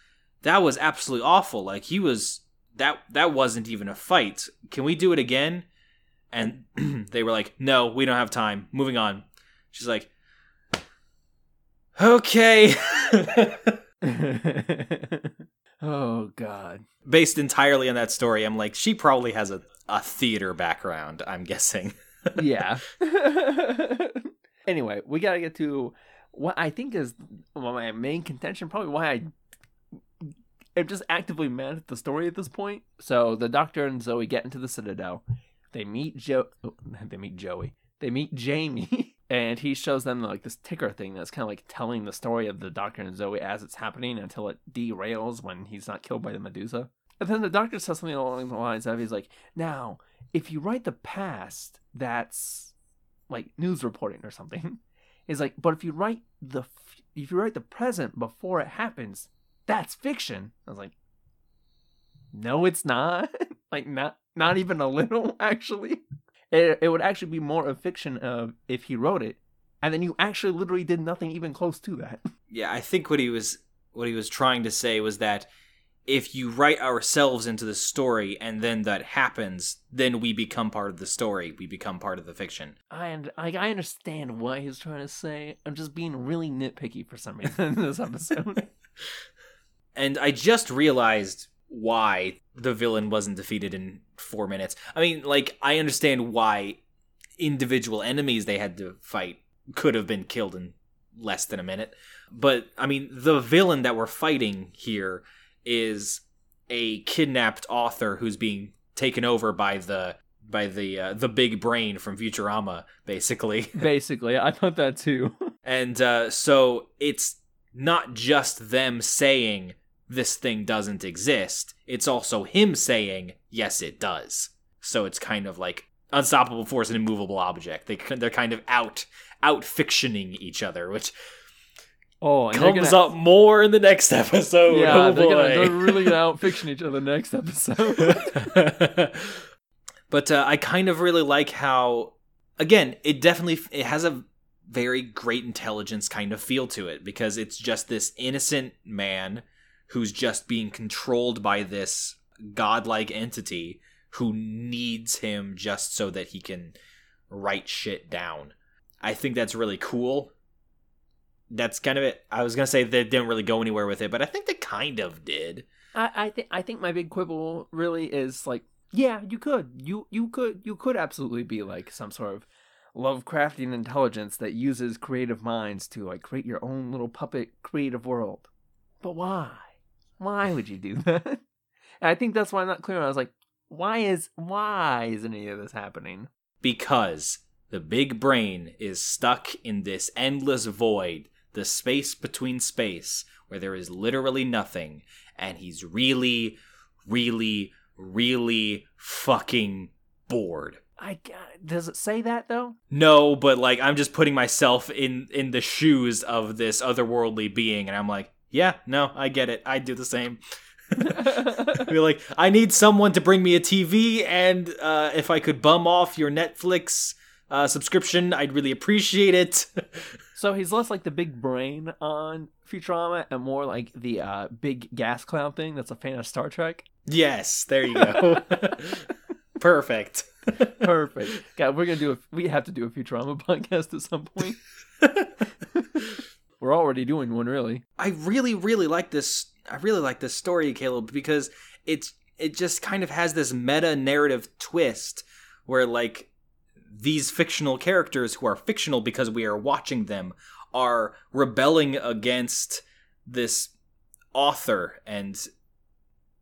That was absolutely awful. Like, he was. That that wasn't even a fight. Can we do it again? And they were like, "No, we don't have time. Moving on." She's like, "Okay." oh god. Based entirely on that story, I'm like, she probably has a, a theater background, I'm guessing. yeah. anyway, we gotta get to what I think is my main contention, probably why I am just actively mad at the story at this point. So the Doctor and Zoe get into the Citadel. They meet Joe. Oh, they meet Joey. They meet Jamie, and he shows them like this ticker thing that's kind of like telling the story of the Doctor and Zoe as it's happening until it derails when he's not killed by the Medusa. And then the Doctor says something along the lines of, "He's like, now if you write the past, that's like news reporting or something." He's like, but if you write the f- if you write the present before it happens, that's fiction. I was like, no, it's not. like not not even a little actually. It, it would actually be more of fiction of if he wrote it, and then you actually literally did nothing even close to that. yeah, I think what he was what he was trying to say was that if you write ourselves into the story and then that happens, then we become part of the story. We become part of the fiction. I and I, I understand what he's trying to say. I'm just being really nitpicky for some reason in this episode. And I just realized why the villain wasn't defeated in four minutes. I mean, like, I understand why individual enemies they had to fight could have been killed in less than a minute. But, I mean, the villain that we're fighting here is a kidnapped author who's being taken over by the by the uh, the big brain from Futurama basically Basically, I thought that too. and uh, so it's not just them saying this thing doesn't exist it's also him saying yes it does. So it's kind of like unstoppable force and immovable object. They they're kind of out out fictioning each other which Oh, comes gonna, up more in the next episode. Yeah, oh they're, gonna, they're really gonna outfiction each other next episode. but uh, I kind of really like how, again, it definitely it has a very great intelligence kind of feel to it because it's just this innocent man who's just being controlled by this godlike entity who needs him just so that he can write shit down. I think that's really cool. That's kind of it. I was gonna say they didn't really go anywhere with it, but I think they kind of did. I, I think I think my big quibble really is like, yeah, you could, you you could, you could absolutely be like some sort of Lovecraftian intelligence that uses creative minds to like create your own little puppet creative world. But why? Why would you do that? And I think that's why I'm not clear. I was like, why is why isn't any of this happening? because the big brain is stuck in this endless void, the space between space, where there is literally nothing, and he's really, really, really fucking bored. I does it say that though? No, but like I'm just putting myself in in the shoes of this otherworldly being, and I'm like, yeah, no, I get it. I do the same. Be like, I need someone to bring me a TV, and uh, if I could bum off your Netflix uh, subscription, I'd really appreciate it. So he's less like the big brain on Futurama and more like the uh, big gas clown thing that's a fan of Star Trek. yes, there you go. Perfect. Perfect. God, we're gonna do a we have to do a Futurama podcast at some point. We're already doing one, really. I really, really like this. I really like this story, Caleb, because it's it just kind of has this meta narrative twist where like these fictional characters who are fictional because we are watching them are rebelling against this author and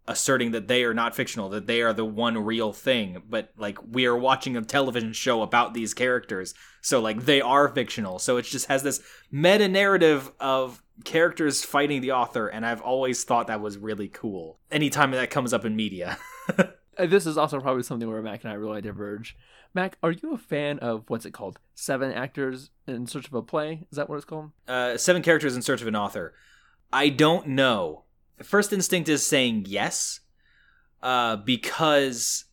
asserting that they are not fictional that they are the one real thing but like we are watching a television show about these characters so like they are fictional so it just has this meta narrative of characters fighting the author and i've always thought that was really cool anytime that comes up in media Uh, This is also probably something where Mac and I really diverge. Mac, are you a fan of what's it called? Seven actors in search of a play? Is that what it's called? uh, seven characters in search of an author i don't know first instinct is saying yes uh, because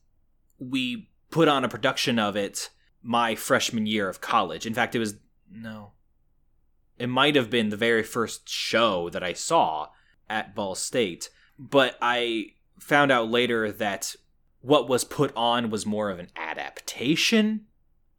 we put on a production of it my freshman year of college. In fact it was no. It might have been the very first show that i saw at ball state but i found out later that what was put on was more of an adaptation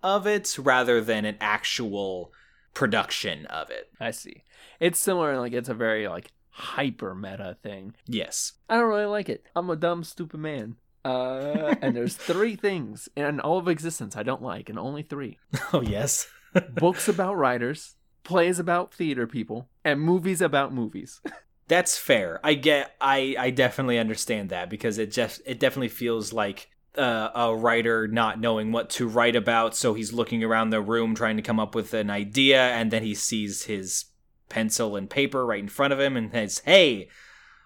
of it rather than an actual production of it. I see. It's similar, like it's a very like hyper meta thing. yes I don't really like it. I'm a dumb, stupid man. Uh, and there's three things in all of existence I don't like, and only three: oh yes books about writers, plays about theater people, and movies about movies. That's fair. I get. I I definitely understand that because it just it definitely feels like uh, a writer not knowing what to write about, so he's looking around the room trying to come up with an idea, and then he sees his pencil and paper right in front of him, and says, "Hey."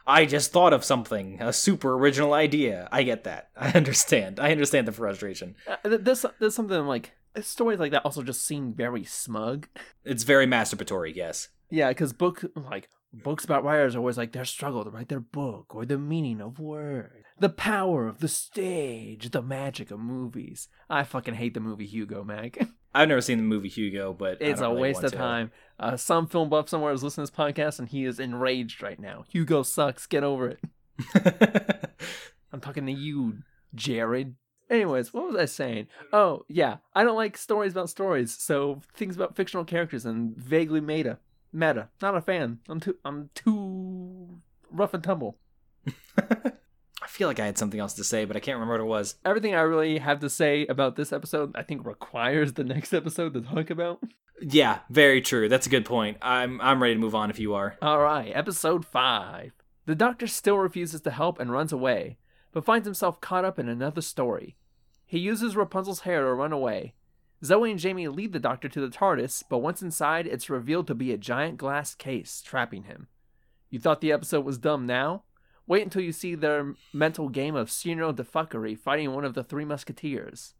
I just thought of something, a super original idea. I get that. I understand. I understand the frustration. Uh, th- there's there's something like stories like that also just seem very smug. It's very masturbatory, yes. Yeah, because book like books about writers are always like their struggle to write their book or the meaning of words, the power of the stage, the magic of movies. I fucking hate the movie Hugo, Mac. I've never seen the movie Hugo, but It's a really waste of to. time. Uh, some film buff somewhere is listening to this podcast and he is enraged right now. Hugo sucks. Get over it. I'm talking to you, Jared. Anyways, what was I saying? Oh, yeah. I don't like stories about stories. So things about fictional characters and vaguely meta. Meta. Not a fan. I'm too I'm too rough and tumble. I feel like I had something else to say, but I can't remember what it was. Everything I really have to say about this episode, I think requires the next episode to talk about. Yeah, very true. That's a good point. I'm I'm ready to move on if you are. All right, episode 5. The doctor still refuses to help and runs away, but finds himself caught up in another story. He uses Rapunzel's hair to run away. Zoe and Jamie lead the doctor to the TARDIS, but once inside, it's revealed to be a giant glass case trapping him. You thought the episode was dumb now? Wait until you see their mental game of Cyrano de fuckery fighting one of the three musketeers.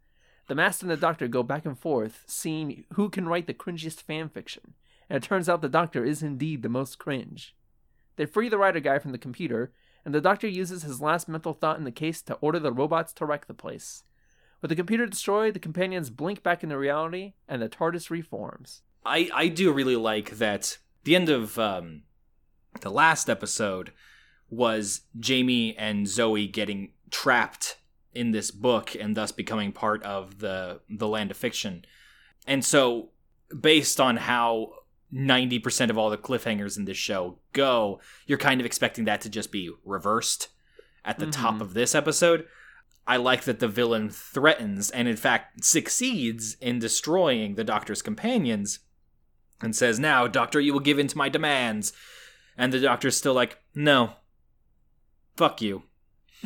The Master and the Doctor go back and forth, seeing who can write the cringiest fan fiction, and it turns out the Doctor is indeed the most cringe. They free the writer guy from the computer, and the Doctor uses his last mental thought in the case to order the robots to wreck the place. With the computer destroyed, the companions blink back into reality, and the TARDIS reforms. I I do really like that the end of um the last episode was Jamie and Zoe getting trapped in this book and thus becoming part of the the land of fiction. And so based on how 90% of all the cliffhangers in this show go, you're kind of expecting that to just be reversed at the top Mhm. of this episode. I like that the villain threatens and in fact succeeds in destroying the doctor's companions and says, Now, Doctor, you will give in to my demands. And the doctor's still like, No. Fuck you.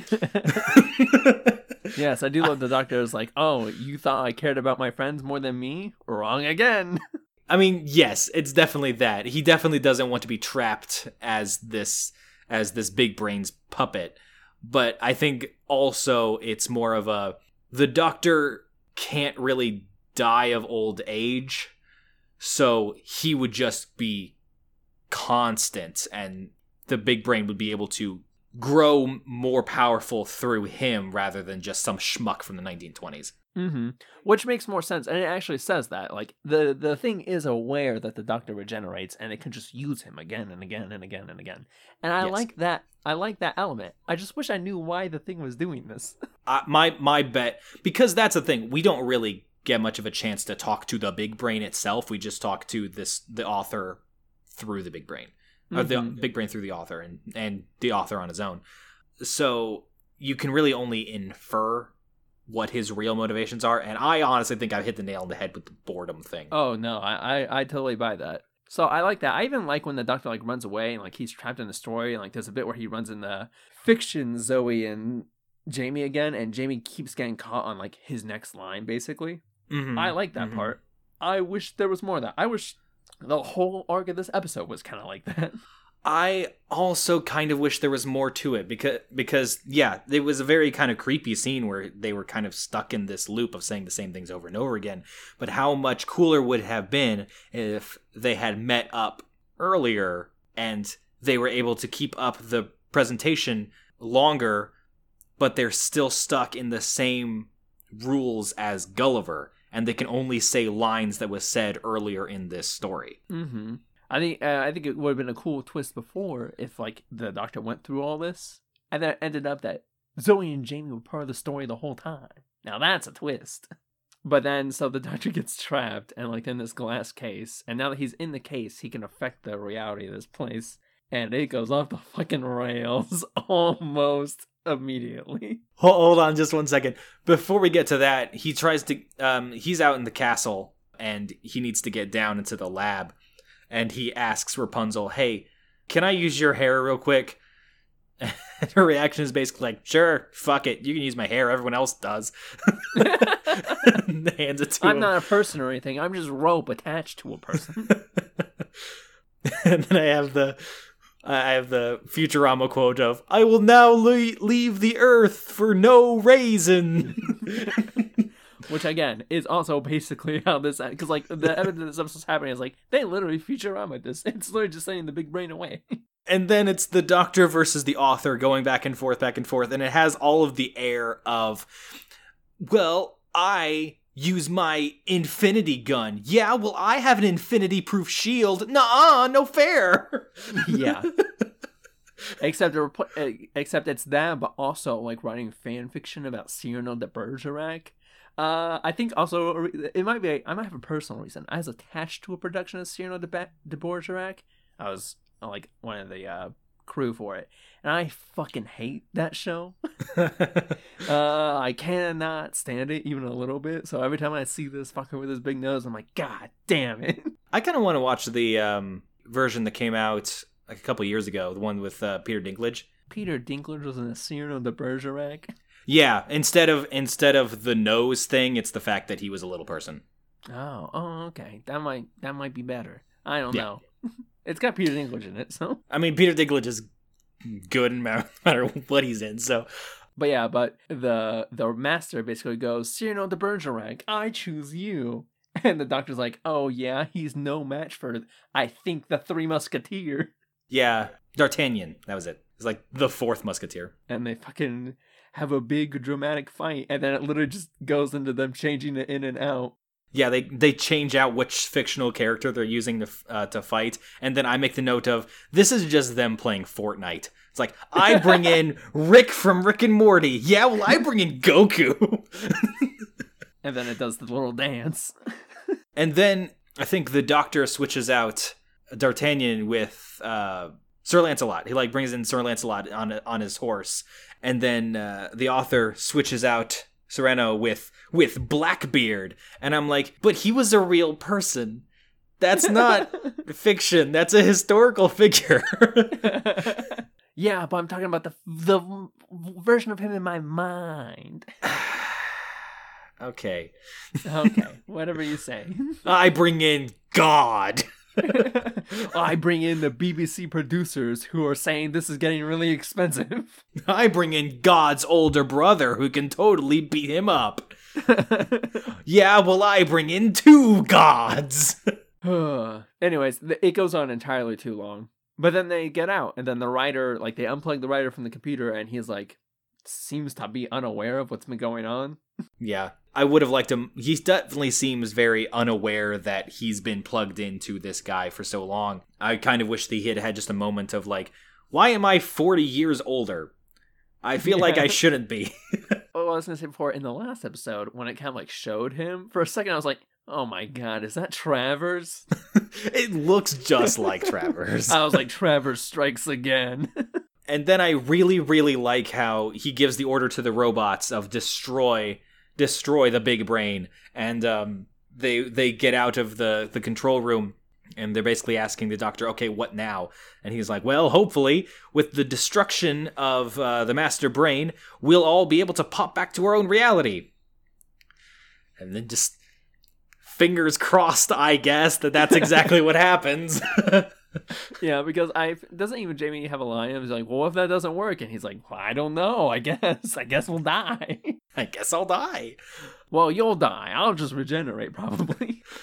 Yes, I do love the Doctor is like, oh, you thought I cared about my friends more than me? Wrong again. I mean, yes, it's definitely that. He definitely doesn't want to be trapped as this as this big brains puppet. But I think also it's more of a the doctor can't really die of old age. So he would just be constant and the big brain would be able to grow more powerful through him rather than just some schmuck from the 1920s. Mm-hmm. Which makes more sense, and it actually says that. Like the the thing is aware that the Doctor regenerates, and it can just use him again and again and again and again. And I Yes. like that. I like that element. I just wish I knew why the thing was doing this. uh, my my bet because that's the thing we don't really get much of a chance to talk to the big brain itself we just talk to this the author through the big brain or the Mhm. big brain through the author and and the author on his own so you can really only infer what his real motivations are and i honestly think i've hit the nail on the head with the boredom thing Oh no, I, I I totally buy that. So I like that. I even like when the Doctor like runs away and like he's trapped in the story, and like there's a bit where he runs in the fiction Zoe and Jamie again, and Jamie keeps getting caught on like his next line, basically. Mhm. I like that Mhm. part. I wish there was more of that. I wish the whole arc of this episode was kind of like that. I also kind of wish there was more to it because because yeah, it was a very kind of creepy scene where they were kind of stuck in this loop of saying the same things over and over again. But how much cooler would have been if they had met up earlier and they were able to keep up the presentation longer, but they're still stuck in the same rules as Gulliver and they can only say lines that was said earlier in this story. mm-hmm. I think uh, I think it would have been a cool twist before if like the Doctor went through all this, and then it ended up that Zoe and Jamie were part of the story the whole time. Now that's a twist. But then, so the Doctor gets trapped and like in this glass case, and now that he's in the case, he can affect the reality of this place, and it goes off the fucking rails almost immediately. Hold, on just one second. Before we get to that, he tries to um he's out in the castle and he needs to get down into the lab and he asks Rapunzel, "Hey, can I use your hair real quick?" And her reaction is basically like, "Sure, fuck it. You can use my hair. Everyone else does." hands it to I'm him. not a person or anything. I'm just rope attached to a person. and then I have the I have the Futurama quote of "I will now le- leave the earth for no reason." Which again is also basically how this because like the evidence this episode's happening is like they literally Futurama this. It's literally just sending the big brain away. and then it's the doctor versus the author going back and forth, back and forth, and it has all of the air of, well, I use my infinity gun. Yeah, well, I have an infinity proof shield. Nuh-uh, no fair. yeah. except uh, except it's that, but also like writing fan fiction about Cyrano de Bergerac. Uh, I think also it might be a, I might have a personal reason. I was attached to a production of Cyrano de, ba- de Bergerac. I was uh, like one of the uh, crew for it, and I fucking hate that show. uh, I cannot stand it even a little bit. So every time I see this fucker with his big nose, I'm like, God damn it! I kind of want to watch the um, version that came out like a couple years ago, the one with uh, Peter Dinklage. Peter Dinklage was in a Cyrano de Bergerac. Yeah, instead of instead of the nose thing, it's the fact that he was a little person. Oh, oh, okay. That might that might be better. I don't Yeah. know. it's got Peter Dinklage in it, so. I mean, Peter Dinklage is good no matter- what he's in. So But yeah, but the the master basically goes, Cyrano de Bergerac, I choose you. And the doctor's like, oh yeah, he's no match for, I think, the Three Musketeer. yeah, D'Artagnan. That was it. It's like the fourth Musketeer. And they fucking have a big dramatic fight, and then it literally just goes into them changing it in and out. Yeah, they they change out which fictional character they're using to uh, to fight, and then I make the note of this is just them playing Fortnite. It's like I bring in Rick from Rick and Morty. Yeah, well, I bring in Goku. And then it does the little dance. And then I think the Doctor switches out D'Artagnan with uh, Sir Lancelot. He like brings in Sir Lancelot on on his horse, and then uh, the author switches out Cyrano with with Blackbeard, and I'm like, but he was a real person. That's not fiction. That's a historical figure. yeah, but I'm talking about the the version of him in my mind. okay, Okay, whatever you say. I bring in God. I bring in the BBC producers who are saying this is getting really expensive. I bring in God's older brother who can totally beat him up. Yeah, well, I bring in two gods. Anyways, it goes on entirely too long. But then they get out, and then the writer, like, they unplug the writer from the computer, and he's like, seems to be unaware of what's been going on. yeah, I would have liked him. He definitely seems very unaware that he's been plugged into this guy for so long. I kind of wish that he had had just a moment of like, why am I 40 years older? I feel like I shouldn't be. Oh, I was gonna say before in the last episode when it kind of like showed him for a second, I was like, "Oh my god, is that Travers?" it looks just like Travers. I was like, "Travers strikes again." And then I really, really like how he gives the order to the robots of destroy, destroy the big brain, and um, they they get out of the the control room, and they're basically asking the doctor, okay, what now? And he's like, well, hopefully, with the destruction of uh, the master brain, we'll all be able to pop back to our own reality. And then just fingers crossed, I guess that that's exactly what happens. yeah, because I doesn't even Jamie have a line. He's like, "Well, what if that doesn't work?" And he's like, well, "I don't know. I guess. I guess we'll die." I guess I'll die. well, you'll die. I'll just regenerate probably.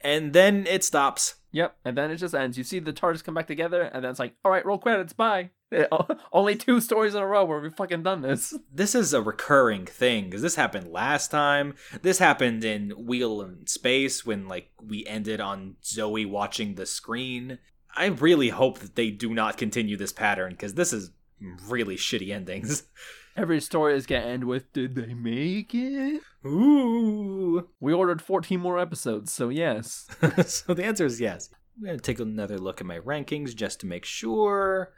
And then it stops. Yep, and then it just ends. You see the TARDIS come back together, and then it's like, all right, roll credits, bye. Only two stories in a row where we've fucking done this. This is a recurring thing because this happened last time. This happened in Wheel in Space when like we ended on Zoe watching the screen. I really hope that they do not continue this pattern because this is really shitty endings. Every story is gonna end with, "Did they make it?" Ooh. We ordered 14 more episodes, so yes. so the answer is yes. I'm gonna take another look at my rankings just to make sure.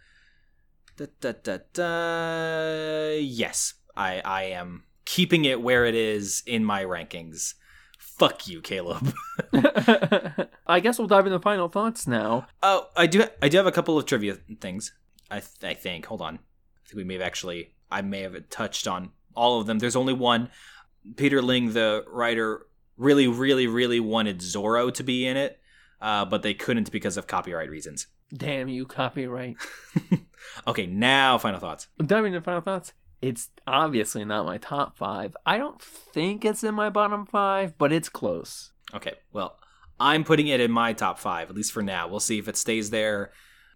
Da, da, da, da. Yes, I I am keeping it where it is in my rankings. Fuck you, Caleb. I guess we'll dive into final thoughts now. oh, I do I do have a couple of trivia things. I th- I think. Hold on. I think we may have actually I may have touched on all of them. There's only one. Peter Ling, the writer, really, really, really wanted Zorro to be in it, uh, but they couldn't because of copyright reasons. Damn you, copyright. okay, now final thoughts. Diving into final thoughts. It's obviously not my top five. I don't think it's in my bottom five, but it's close. Okay, well, I'm putting it in my top five, at least for now. We'll see if it stays there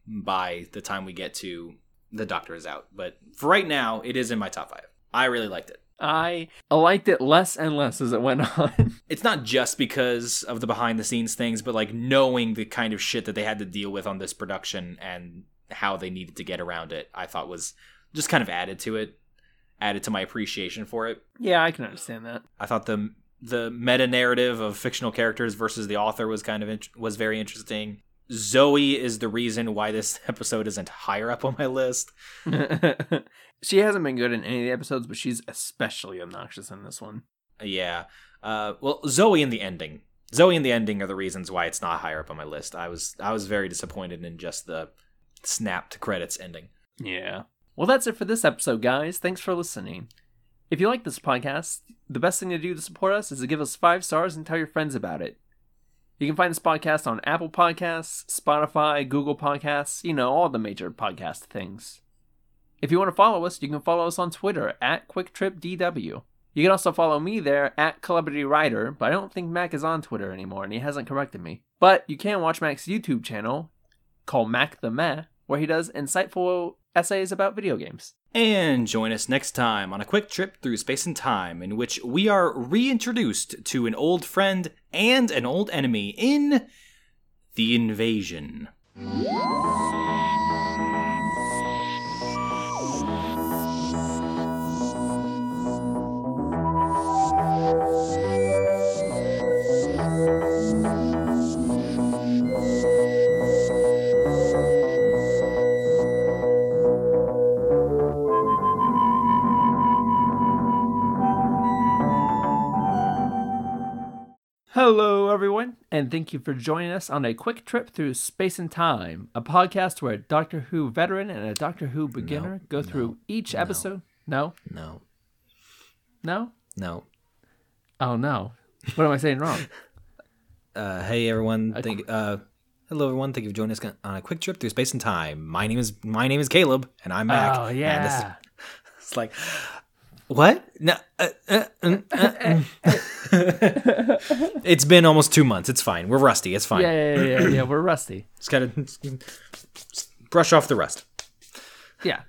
by the time we get to The Doctor is Out. But for right now, it is in my top five. I really liked it. I liked it less and less as it went on. It's not just because of the behind the scenes things, but like knowing the kind of shit that they had to deal with on this production and how they needed to get around it, I thought was just kind of added to it, added to my appreciation for it. yeah, I can understand that. I thought the the meta narrative of fictional characters versus the author was kind of int- was very interesting. Zoe is the reason why this episode isn't higher up on my list. she hasn't been good in any of the episodes, but she's especially obnoxious in this one. Yeah. Uh, well, Zoe and the ending. Zoe and the ending are the reasons why it's not higher up on my list. I was I was very disappointed in just the snap to credits ending. Yeah. Well, that's it for this episode, guys. Thanks for listening. If you like this podcast, the best thing to do to support us is to give us five stars and tell your friends about it. You can find this podcast on Apple Podcasts, Spotify, Google Podcasts, you know, all the major podcast things. If you want to follow us, you can follow us on Twitter at QuickTripDW. You can also follow me there at Celebrity Writer, but I don't think Mac is on Twitter anymore and he hasn't corrected me. But you can watch Mac's YouTube channel called Mac the Meh, where he does insightful essays about video games. And join us next time on a quick trip through space and time in which we are reintroduced to an old friend and an old enemy in The Invasion. Hello, everyone, and thank you for joining us on a quick trip through space and time, a podcast where a Doctor Who veteran and a Doctor Who beginner go through each episode. No, No, no, no. oh no. What am I saying wrong? Uh, hey everyone! Thank, uh, hello everyone! Thank you for joining us on a quick trip through space and time. My name is my name is Caleb, and I'm Mac. Oh And this is- yeah. it's like what? No, uh, uh, uh, uh, uh. it's been almost two months. It's fine. We're rusty. It's fine. Yeah, yeah, yeah, yeah, yeah. We're rusty. Just gotta brush off the rust. Yeah.